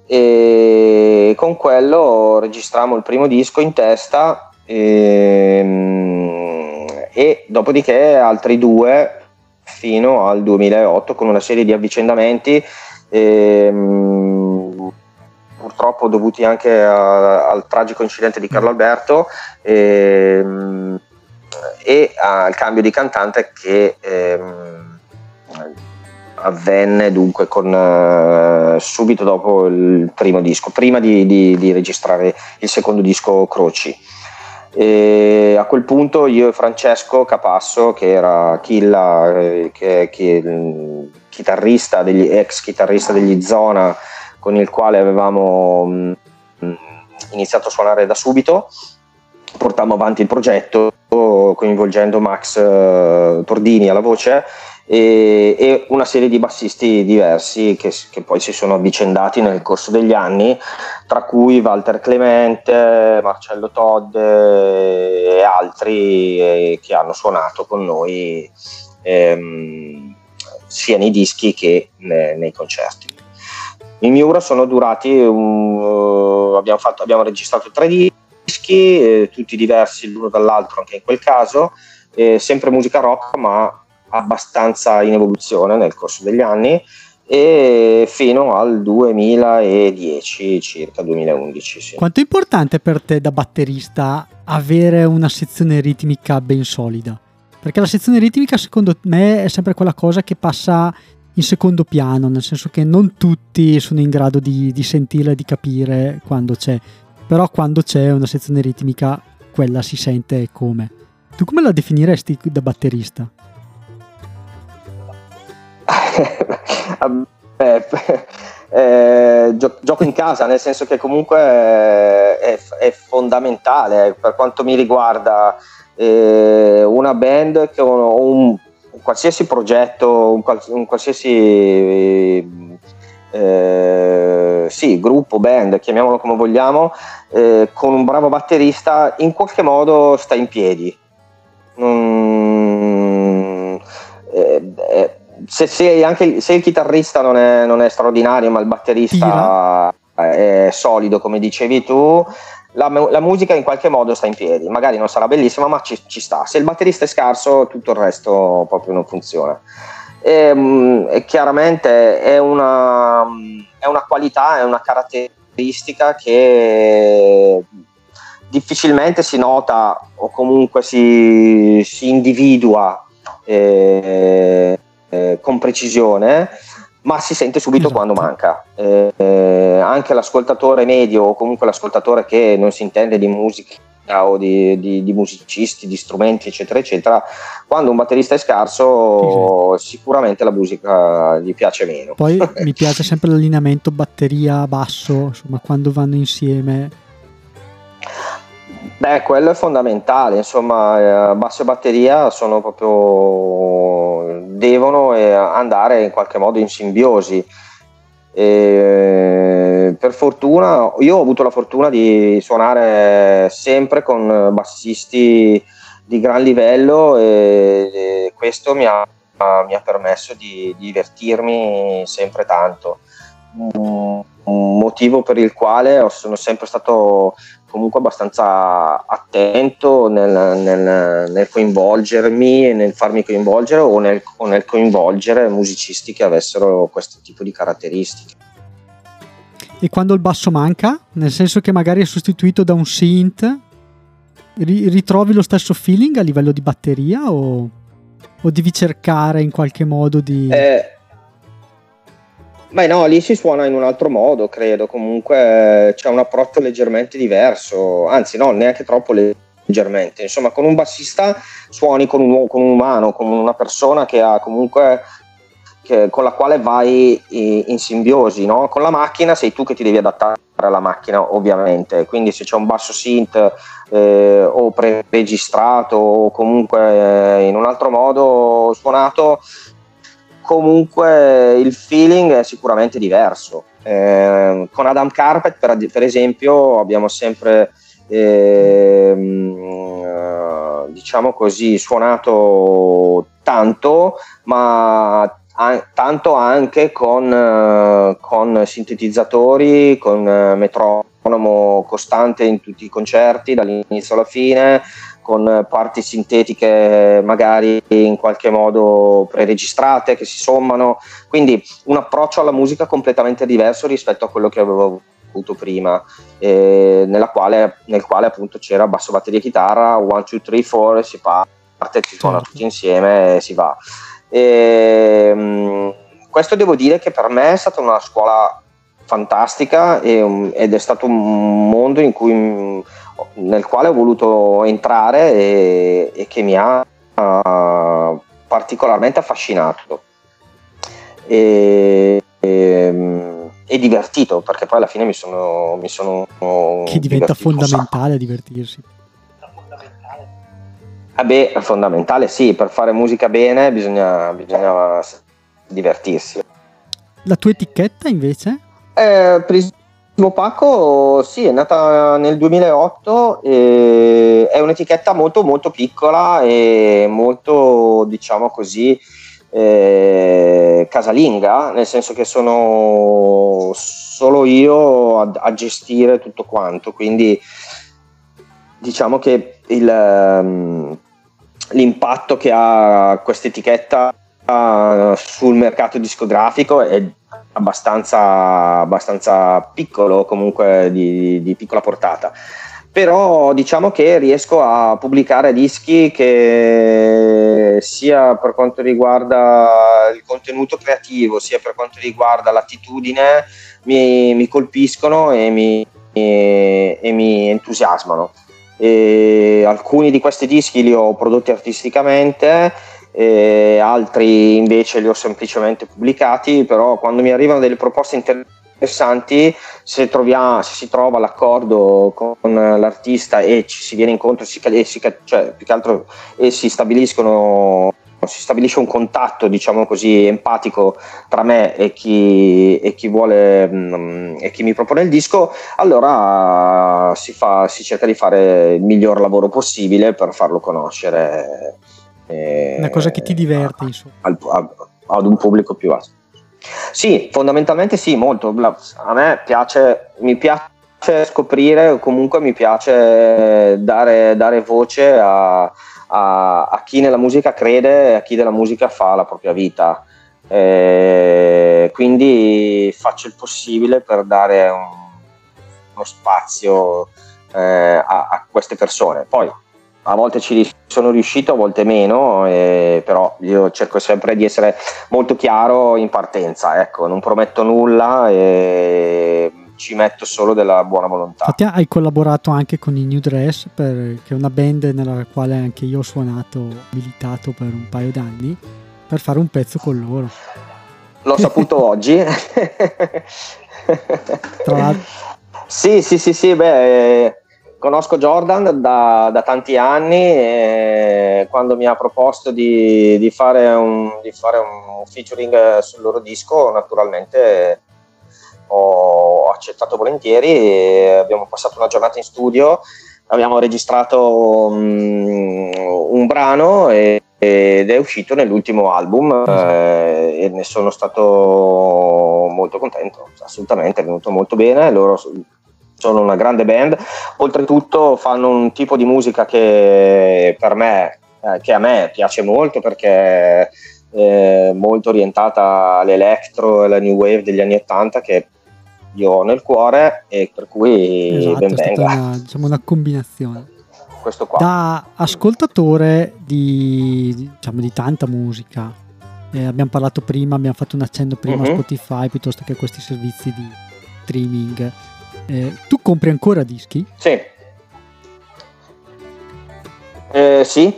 E con quello registrammo il primo disco in testa e, ehm, e dopodiché altri due fino al 2008 con una serie di avvicendamenti e, ehm, purtroppo dovuti anche a, al tragico incidente di Carlo Alberto e, ehm, e al cambio di cantante che avvenne dunque con, uh, subito dopo il primo disco, prima di, di, di registrare il secondo disco Croci. E a quel punto io e Francesco Capasso, che era Killa, eh, che, che chitarrista degli, ex chitarrista degli Zona, con il quale avevamo mh, mm, iniziato a suonare da subito, portammo avanti il progetto coinvolgendo Max uh, Tordini alla voce e, e, una serie di bassisti diversi che, che, poi si sono avvicendati nel corso degli anni, tra cui Walter Clemente, Marcello Todd e altri eh, che hanno suonato con noi ehm, sia nei dischi che ne, nei concerti. I Miura sono durati, um, abbiamo, fatto, abbiamo, registrato tre dischi, eh, tutti diversi l'uno dall'altro anche in quel caso, eh, sempre musica rock ma abbastanza in evoluzione nel corso degli anni e fino al 2010 circa 2011 sì. quanto è importante per te da batterista avere una sezione ritmica ben solida perché la sezione ritmica secondo me è sempre quella cosa che passa in secondo piano nel senso che non tutti sono in grado di, di sentirla e di capire quando c'è però quando c'è una sezione ritmica quella si sente come tu come la definiresti da batterista? Eh, gio- gioco in casa, nel senso che comunque è, è fondamentale per quanto mi riguarda eh, una band che o un, un, qualsiasi progetto, un, un qualsiasi eh, sì, gruppo, band, chiamiamolo come vogliamo, eh, con un bravo batterista in qualche modo sta in piedi. Mm, eh se, se, anche, se il chitarrista non è, non è, straordinario, ma il batterista Tira. è solido, come dicevi tu, la, la, musica in qualche modo sta in piedi. Magari non sarà bellissima, ma ci, ci sta. Se il batterista è scarso, tutto il resto proprio non funziona. E, mm, e chiaramente è una, è una qualità, è una caratteristica che difficilmente si nota o comunque si, si individua eh, eh, con precisione, ma si sente subito esatto. quando manca. Eh, eh, anche l'ascoltatore medio o comunque l'ascoltatore che non si intende di musica o di, di, di, musicisti, di strumenti, eccetera, eccetera, quando un batterista è scarso, sì. sicuramente la musica gli piace meno. Poi mi piace sempre l'allineamento batteria-basso, insomma, quando vanno insieme. Beh, quello è fondamentale, insomma, eh, basso e batteria sono proprio devono eh, andare in qualche modo in simbiosi. E per fortuna, io ho avuto la fortuna di suonare sempre con bassisti di gran livello e, questo mi ha, mi ha permesso di, di divertirmi sempre tanto. Un motivo per il quale sono sempre stato comunque abbastanza attento nel, nel, nel, coinvolgermi e nel farmi coinvolgere o nel, o nel coinvolgere musicisti che avessero questo tipo di caratteristiche. E quando il basso manca, nel senso che magari è sostituito da un synth, ritrovi lo stesso feeling a livello di batteria o, o devi cercare in qualche modo di... Eh, Beh no, lì si suona in un altro modo, credo, comunque c'è un approccio leggermente diverso, anzi no, neanche troppo leggermente, insomma con un bassista suoni con un, con un umano, con una persona che ha comunque che, con la quale vai in simbiosi, no? con la macchina sei tu che ti devi adattare alla macchina ovviamente, quindi se c'è un basso synth eh, o pre-registrato o comunque eh, in un altro modo suonato, comunque il feeling è sicuramente diverso. Eh, con Adam Carpet per, per esempio abbiamo sempre ehm, diciamo così suonato tanto ma tanto anche con, uh, con sintetizzatori, con uh, metronomo costante in tutti i concerti dall'inizio alla fine, con parti sintetiche magari in qualche modo preregistrate che si sommano, quindi un approccio alla musica completamente diverso rispetto a quello che avevo avuto prima, eh, quale, nel quale appunto c'era basso, batteria, chitarra, 1, 2, 3, 4, si parte, si suona tutti insieme e si va. E, ehm, questo devo dire che per me è stata una scuola fantastica e, ed è stato un mondo cui, nel quale ho voluto entrare e, e che mi ha uh, particolarmente affascinato e, e, ehm, e, divertito perché poi alla fine mi sono, mi sono che diventa fondamentale divertirsi beh, è fondamentale, sì, per fare musica bene bisogna, bisogna divertirsi. La tua etichetta invece? Eh, Prismo Paco, sì, è nata nel 2008, e è un'etichetta molto molto piccola e molto, diciamo così, eh, casalinga, nel senso che sono solo io a, a gestire tutto quanto, quindi diciamo che il, um, l'impatto che ha questa etichetta sul mercato discografico è abbastanza, abbastanza piccolo, comunque di, di, piccola portata. Però diciamo che riesco a pubblicare dischi che sia per quanto riguarda il contenuto creativo, sia per quanto riguarda l'attitudine, mi, mi colpiscono e mi, e, e mi entusiasmano. E alcuni di questi dischi li ho prodotti artisticamente, altri invece li ho semplicemente pubblicati, però quando mi arrivano delle proposte interessanti, se, troviamo, se si trova l'accordo con l'artista e ci si viene incontro, si, si, cioè, più che altro, e si stabiliscono si stabilisce un contatto, diciamo così, empatico tra me e chi, e chi vuole mh, mm, e chi mi propone il disco, allora si, fa, si, cerca di fare il miglior lavoro possibile per farlo conoscere. Eh, Una cosa che ti diverte, a, insomma. Al, a, ad un pubblico più vasto. Sì, fondamentalmente sì, molto. A me piace, mi piace scoprire, o comunque mi piace dare, dare voce a a, a, chi nella musica crede e a chi della musica fa la propria vita. Eh, quindi faccio il possibile per dare un, uno spazio eh, a, a, queste persone. Poi a volte ci sono riuscito, a volte meno, eh, però io cerco sempre di essere molto chiaro in partenza, ecco, non prometto nulla. E, ci metto solo della buona volontà. Infatti hai collaborato anche con i New Dress, per, che è una band nella quale anche io ho suonato, militato per un paio d'anni, per fare un pezzo con loro. L'ho saputo oggi. Tra l'altro. Sì, sì, sì, sì, beh, conosco Jordan da, da tanti anni e quando mi ha proposto di, di, fare un, di, fare un, featuring sul loro disco, naturalmente ho accettato volentieri abbiamo passato una giornata in studio, abbiamo registrato um, un brano e, ed è uscito nell'ultimo album eh, e ne sono stato molto contento, assolutamente, è venuto molto bene, loro sono una grande band, oltretutto fanno un tipo di musica che per me, eh, che a me piace molto perché è molto orientata all'electro e alla new wave degli anni 80 che io ho nel cuore e per cui esatto, ben venga. Una, diciamo una combinazione. Questo qua. Da ascoltatore di, diciamo, di tanta musica, Eh, abbiamo parlato prima, abbiamo fatto un accenno prima uh-huh. a mhm. Spotify piuttosto che a questi servizi di streaming. Eh, tu compri ancora dischi? Sì. Eh, sì,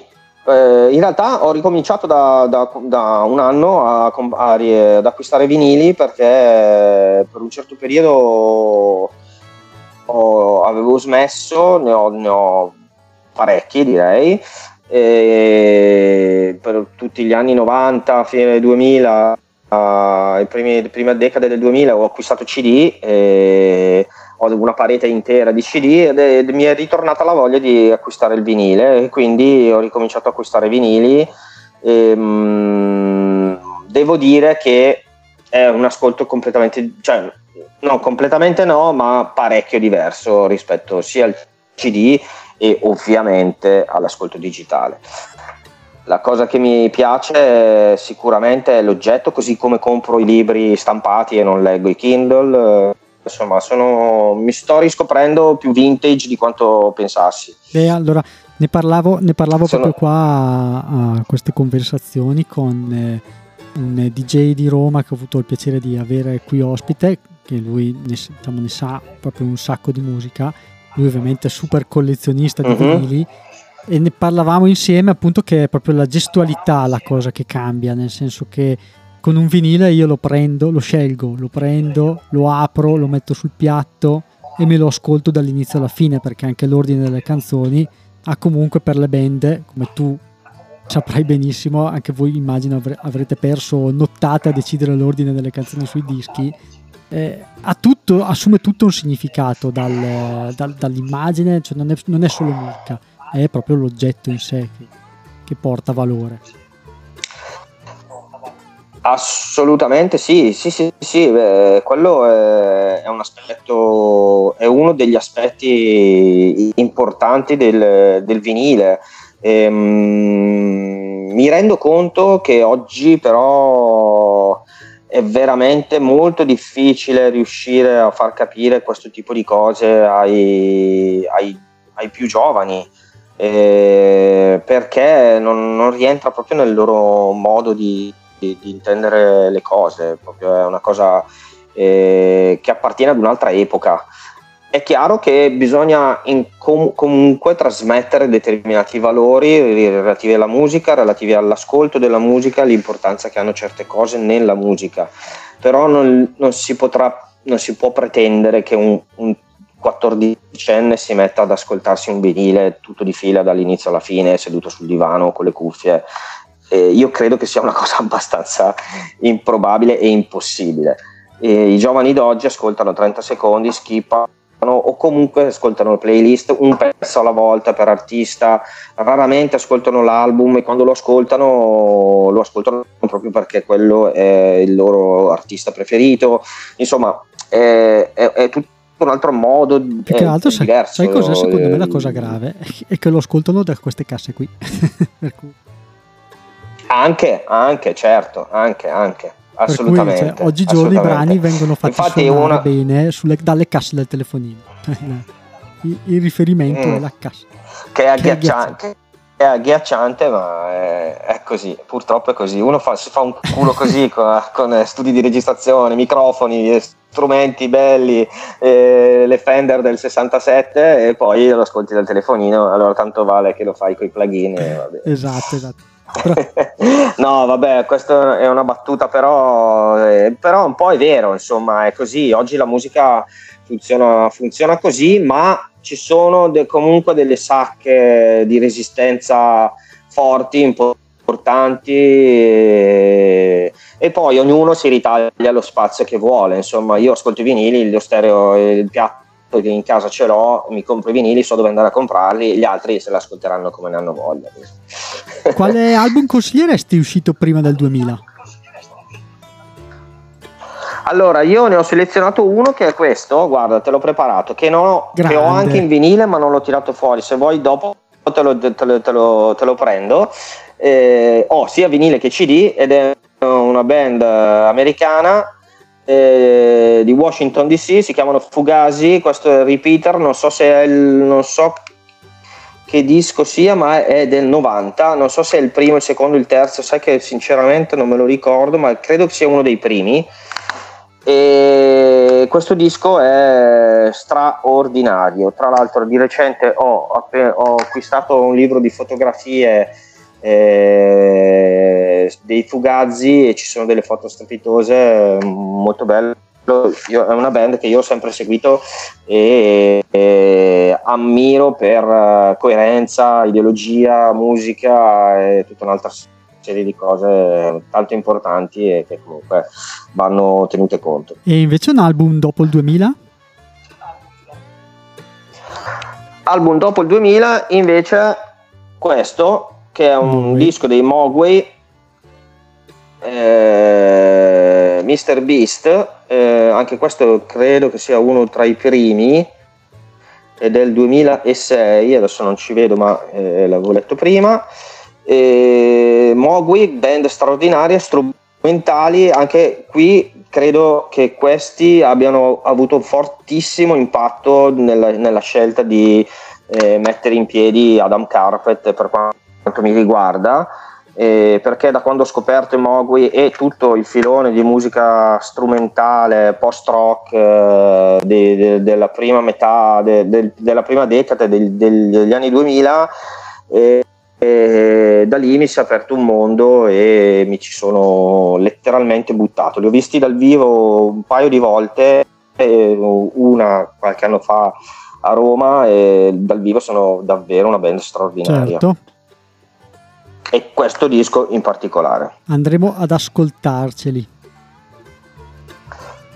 eh, in realtà ho ricominciato da, da, da un anno a, a, ad acquistare vinili perché per un certo periodo ho, avevo smesso, ne ho, ne ho parecchi direi, e per tutti gli anni 90, fine del 2000, uh, primi, le prime decade del 2000 ho acquistato CD. E, ho una parete intera di CD ed, è, mi è ritornata la voglia di acquistare il vinile e quindi ho ricominciato a acquistare vinili. E, mh, mm, devo dire che è un ascolto completamente, cioè no, completamente no, ma parecchio diverso rispetto sia al CD e ovviamente all'ascolto digitale. La cosa che mi piace sicuramente è l'oggetto, così come compro i libri stampati e non leggo i Kindle insomma sono, mi sto riscoprendo più vintage di quanto pensassi. E allora ne parlavo, ne parlavo sono... proprio qua a, a, queste conversazioni con eh, un DJ di Roma che ho avuto il piacere di avere qui ospite, che lui ne, diciamo, ne sa proprio un sacco di musica, lui ovviamente è super collezionista di uh-huh. vinili e ne parlavamo insieme appunto che è proprio la gestualità la cosa che cambia, nel senso che con un vinile io lo prendo, lo scelgo, lo prendo, lo apro, lo metto sul piatto e me lo ascolto dall'inizio alla fine perché anche l'ordine delle canzoni ha comunque per le band, come tu saprai benissimo, anche voi immagino avrete perso nottate a decidere l'ordine delle canzoni sui dischi, eh, tutto, assume tutto un significato dal, dal, dall'immagine, cioè non, è, non, è, solo musica, è proprio l'oggetto in sé che, che porta valore. Assolutamente sì, sì, sì, sì beh, quello è, è, un aspetto, è uno degli aspetti importanti del, del vinile. Ehm, mi rendo conto che oggi però è veramente molto difficile riuscire a far capire questo tipo di cose ai, ai, ai più giovani. Eh, perché non, non rientra proprio nel loro modo di, di, di intendere le cose, proprio è una cosa eh, che appartiene ad un'altra epoca. È chiaro che bisogna com- comunque trasmettere determinati valori relativi alla musica, relativi all'ascolto della musica, l'importanza che hanno certe cose nella musica, però non, non, si, potrà, non si può pretendere che un, un 14enne si metta ad ascoltarsi un vinile tutto di fila dall'inizio alla fine, seduto sul divano con le cuffie eh, io credo che sia una cosa abbastanza improbabile e impossibile. E I giovani d'oggi ascoltano 30 secondi, skippano o comunque ascoltano le playlist un pezzo alla volta per artista, raramente ascoltano l'album e quando lo ascoltano lo ascoltano proprio perché quello è il loro artista preferito. Insomma, è, è, è tutto un altro modo più che altro sai, diverso. sai cosa secondo me la cosa grave è che lo ascoltano da queste casse qui anche, anche, certo, anche, anche. Assolutamente. Cui, cioè, oggigiorno i brani vengono fatti Infatti una... bene sulle, dalle casse del telefonino. il, il, riferimento mm. è la cassa. Che è agghiacciante. È agghiacciante, ma è, è, così. Purtroppo è così. Uno fa, si fa un culo così con, con, studi di registrazione, microfoni, strumenti belli, eh, le Fender del 67 e poi lo ascolti dal telefonino. Allora tanto vale che lo fai con i plugin. esatto, esatto. no, vabbè, questa è una battuta, però, eh, però un po' è vero, insomma, è così. Oggi la musica funziona, funziona così, ma ci sono de- comunque delle sacche di resistenza forti, importanti, e, e, poi ognuno si ritaglia lo spazio che vuole. Insomma, io ascolto i vinili, lo stereo, il piatto che in casa ce l'ho, mi compro i vinili, so dove andare a comprarli, gli altri se l'ascolteranno come ne hanno voglia. Quale album consiglieresti uscito prima del 2000? Allora, io ne ho selezionato uno che è questo, guarda, te l'ho preparato, che, ho, che ho anche in vinile ma non l'ho tirato fuori, se vuoi dopo te lo, te lo, te lo, te lo prendo. Eh, ho sia vinile che CD ed è una band americana eh, di Washington DC, si chiamano Fugazi, questo è il repeater, non so se è il, non so che disco sia, ma è del 90. Non so se è il primo, il secondo, il terzo, sai che sinceramente non me lo ricordo, ma credo che sia uno dei primi. E questo disco è straordinario. Tra l'altro, di recente ho, ho acquistato un libro di fotografie eh, dei Fugazzi e ci sono delle foto strepitose molto belle io, è una band che io ho sempre seguito e, e ammiro per uh, coerenza, ideologia, musica e tutta un'altra serie di cose tanto importanti e che comunque vanno tenute conto. E invece un album dopo il 2000? Album dopo il 2000 invece questo che è un Mogwai. disco dei Mogwai eh, Mr. Beast eh, anche questo credo che sia uno tra i primi è del 2006 adesso non ci vedo ma eh, l'avevo letto prima eh, Mogui, band straordinaria strumentali anche qui credo che questi abbiano avuto un fortissimo impatto nella, nella scelta di eh, mettere in piedi Adam Carpet per quanto mi riguarda eh, perché da quando ho scoperto Mogui e tutto il filone di musica strumentale post-rock eh, de, de, della prima metà de, della prima decade degli anni 2000 eh, e da lì mi si è aperto un mondo e mi ci sono letteralmente buttato. Li ho visti dal vivo un paio di volte, una qualche anno fa a Roma e dal vivo sono davvero una band straordinaria. Certo e questo disco in particolare. Andremo ad ascoltarceli.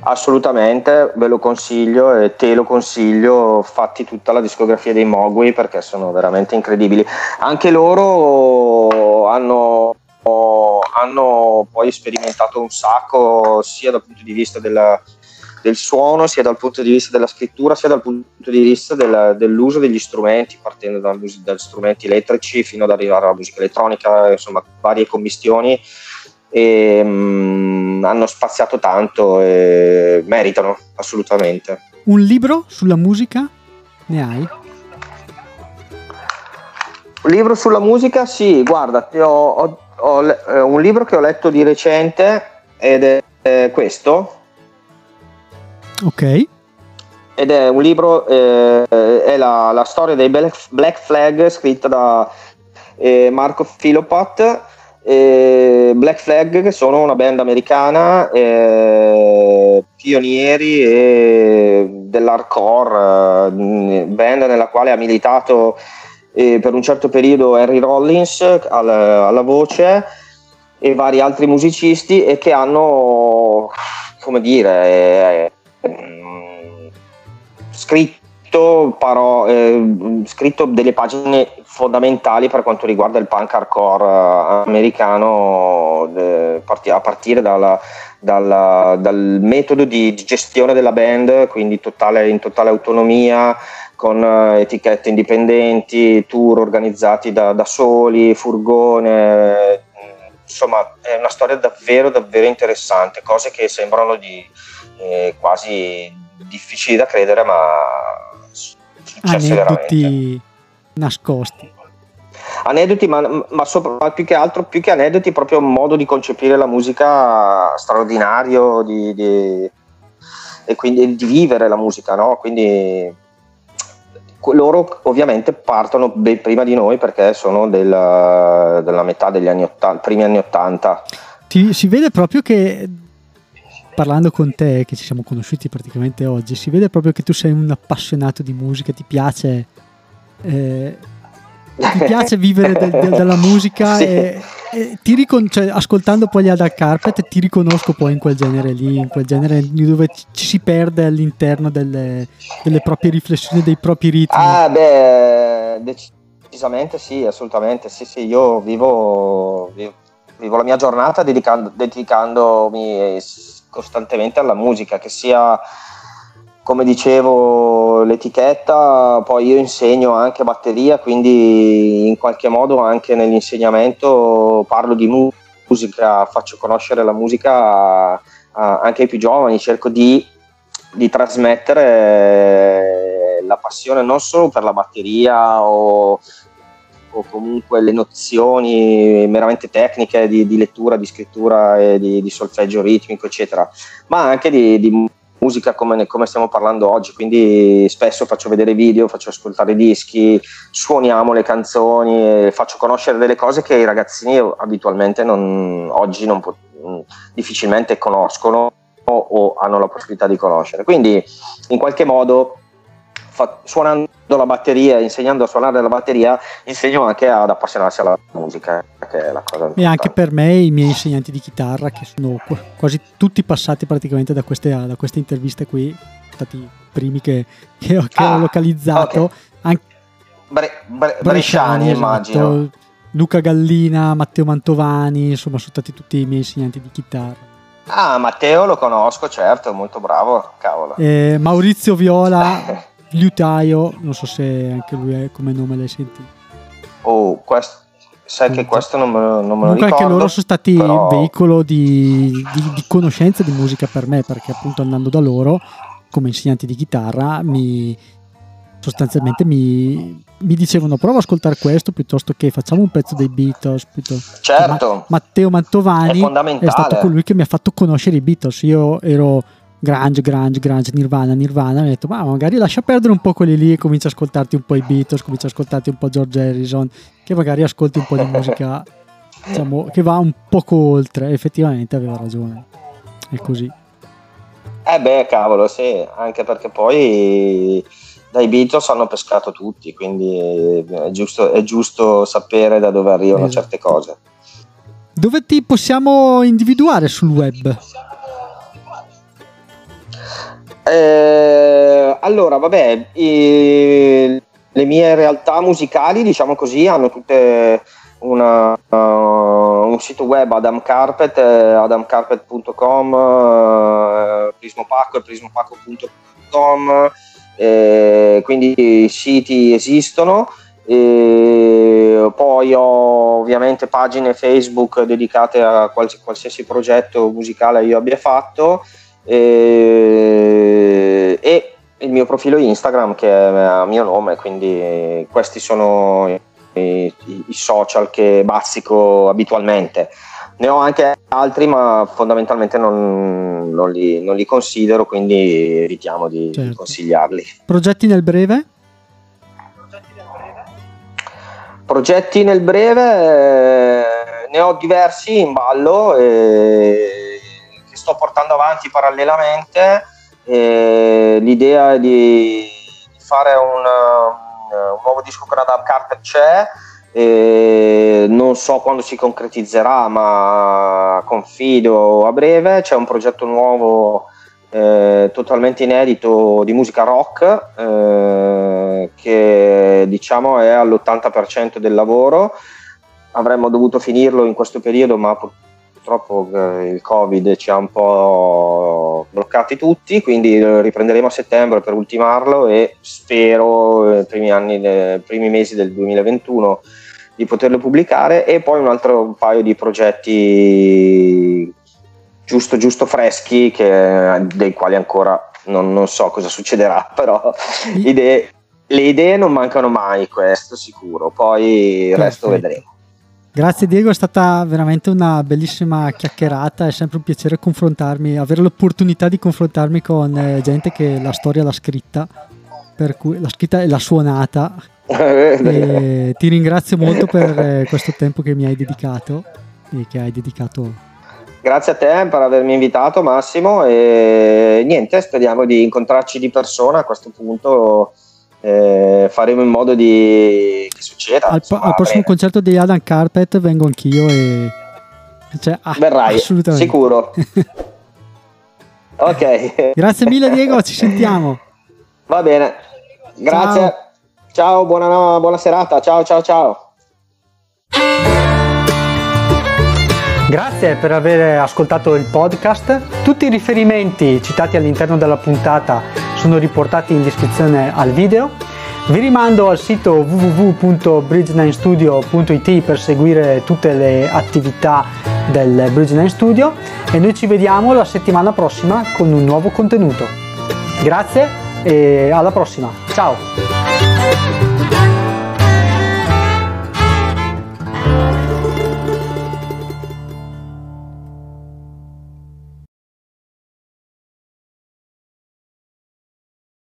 Assolutamente, ve lo consiglio e te lo consiglio, fatti tutta la discografia dei Mogui perché sono veramente incredibili. Anche loro hanno, hanno poi sperimentato un sacco sia dal punto di vista della, del suono, sia dal punto di vista della scrittura, sia dal punto di vista del, dell'uso degli strumenti, partendo dagli strumenti elettrici fino ad arrivare alla musica elettronica, insomma, varie commistioni. E, mh, hanno spaziato tanto e meritano assolutamente. Un libro sulla musica ne hai? Un libro sulla musica? Sì, guarda, ho, ho, ho, eh, un libro che ho letto di recente ed è, è questo, Ok. Ed è un libro, eh, è la, la, storia dei Black Flag scritta da eh, Marco Filopat. Eh, Black Flag che sono una band americana, eh, pionieri dell'hardcore, eh, band nella quale ha militato eh, per un certo periodo Harry Rollins al, alla voce e vari altri musicisti e che hanno, come dire, scritto, paro, eh, scritto, delle pagine fondamentali per quanto riguarda il punk hardcore eh, americano eh, a partire dalla, dalla, dal metodo di gestione della band, quindi totale, in totale autonomia, con eh, etichette indipendenti, tour organizzati da, da soli, furgone, insomma è una storia davvero davvero interessante, cose che sembrano di eh, quasi difficili da credere, ma successe Aneddoti nascosti. Aneddoti, ma, ma, sopra, ma, più che altro, più che aneddoti, proprio un modo di concepire la musica straordinario di, di, e quindi di vivere la musica, no? Quindi loro ovviamente partono ben prima di noi perché sono della, della metà degli anni 80, primi anni 80. Ti, si vede proprio che parlando con te, che ci siamo conosciuti praticamente oggi, si vede proprio che tu sei un appassionato di musica, ti piace, eh, ti piace vivere de- de- della musica sì. e, e ti ricon- cioè, ascoltando poi gli Adal Carpet ti riconosco poi in quel genere lì, in quel genere dove ci si perde all'interno delle, delle proprie riflessioni, dei propri ritmi. Ah beh, decisamente sì, assolutamente, sì sì, io vivo, vivo, vivo la mia giornata dedicando, dedicandomi costantemente alla musica, che sia come dicevo l'etichetta, poi io insegno anche batteria, quindi in qualche modo anche nell'insegnamento parlo di musica, faccio conoscere la musica anche ai più giovani, cerco di, di trasmettere la passione non solo per la batteria o, o comunque le nozioni meramente tecniche di, di lettura, di scrittura e di, di, solfeggio ritmico, eccetera, ma anche di, di musica come, come, stiamo parlando oggi, quindi spesso faccio vedere video, faccio ascoltare dischi, suoniamo le canzoni, faccio conoscere delle cose che i ragazzini abitualmente non, oggi non, difficilmente conoscono o hanno la possibilità di conoscere. Quindi in qualche modo fa, suonando la batteria, insegnando a suonare la batteria, insegno anche ad appassionarsi alla musica, che è la cosa E anche per me i miei insegnanti di chitarra, che sono quasi tutti passati praticamente da queste, da queste interviste qui, stati i primi che, che, ho, che ah, ho, localizzato. Okay. Anche, Bre, bre, bresciani, esatto. immagino. Luca Gallina, Matteo Mantovani, insomma sono stati tutti i miei insegnanti di chitarra. Ah, Matteo lo conosco, certo, molto bravo, cavolo. Eh, Maurizio Viola, liutaio, non so se anche lui è come nome l'hai sentito. Oh, questo, sai che questo non me, lo, non me lo ricordo. anche loro sono stati però... veicolo di, di, di conoscenza di musica per me, perché appunto andando da loro come insegnanti di chitarra mi sostanzialmente mi, mi dicevano prova ad ascoltare questo piuttosto che facciamo un pezzo dei Beatles certo Ma, Matteo Mantovani è, è, stato colui che mi ha fatto conoscere i Beatles io ero grunge, grunge, grunge, nirvana, nirvana mi ha detto ma magari lascia perdere un po' quelli lì e comincia a ascoltarti un po' i Beatles comincia a ascoltarti un po' George Harrison che magari ascolti un po' di musica diciamo che va un poco oltre effettivamente aveva ragione è così eh beh cavolo sì anche perché poi dai Beatles hanno pescato tutti, quindi è giusto, è giusto sapere da dove arrivano esatto. certe cose. Dove ti possiamo individuare sul web? Eh, allora, vabbè, i, le mie realtà musicali, diciamo così, hanno tutte una, uh, un sito web Adam Carpet, eh, adamcarpet.com, uh, Prismopaco e prismopaco.com eh, quindi i siti esistono. E poi ho ovviamente pagine Facebook dedicate a qualsiasi progetto musicale io abbia fatto e, e il mio profilo Instagram che è a mio nome, quindi questi sono i, i, i social che bazzico abitualmente. Ne ho anche altri, ma fondamentalmente non, non, li, non li, considero, quindi evitiamo di, certo. consigliarli. Progetti nel breve? Progetti nel breve eh, ne ho diversi in ballo eh, sto portando avanti parallelamente. Eh, l'idea di, fare un, un, nuovo disco con Adam Carter c'è e non so quando si concretizzerà, ma confido a breve. C'è un progetto nuovo eh, totalmente inedito di musica rock eh, che diciamo è all'80% del lavoro. Avremmo dovuto finirlo in questo periodo, ma purtroppo eh, il Covid ci ha un po' bloccati tutti, quindi riprenderemo a settembre per ultimarlo e spero nei primi, anni, nei primi mesi del 2021 di poterlo pubblicare e poi un altro paio di progetti giusto giusto freschi che, dei quali ancora non, non, so cosa succederà però idee, le idee non mancano mai questo sicuro. Poi il resto vedremo Grazie Diego, è stata veramente una bellissima chiacchierata, è sempre un piacere confrontarmi, avere l'opportunità di confrontarmi con eh, gente che la storia l'ha scritta, per cui l'ha scritta e l'ha suonata, e ti ringrazio molto per eh, questo tempo che mi hai dedicato e che hai dedicato. Grazie a te per avermi invitato Massimo. E niente, speriamo di incontrarci di persona a questo punto. Eh, faremo in modo di che succeda. Al, insomma, al prossimo concerto di Adam Carpet vengo anch'io e cioè, ah, verrai assolutamente. sicuro. ok. Grazie mille Diego, ci sentiamo. Va bene. Grazie. Ciao. Ciao, buona, buona serata. Ciao, ciao, ciao. Grazie per aver ascoltato il podcast. Tutti i riferimenti citati all'interno della puntata sono riportati in descrizione al video. Vi rimando al sito www.bridge9studio.it per seguire tutte le attività del Bridge9 Studio e noi ci vediamo la settimana prossima con un nuovo contenuto. Grazie e alla prossima. Ciao!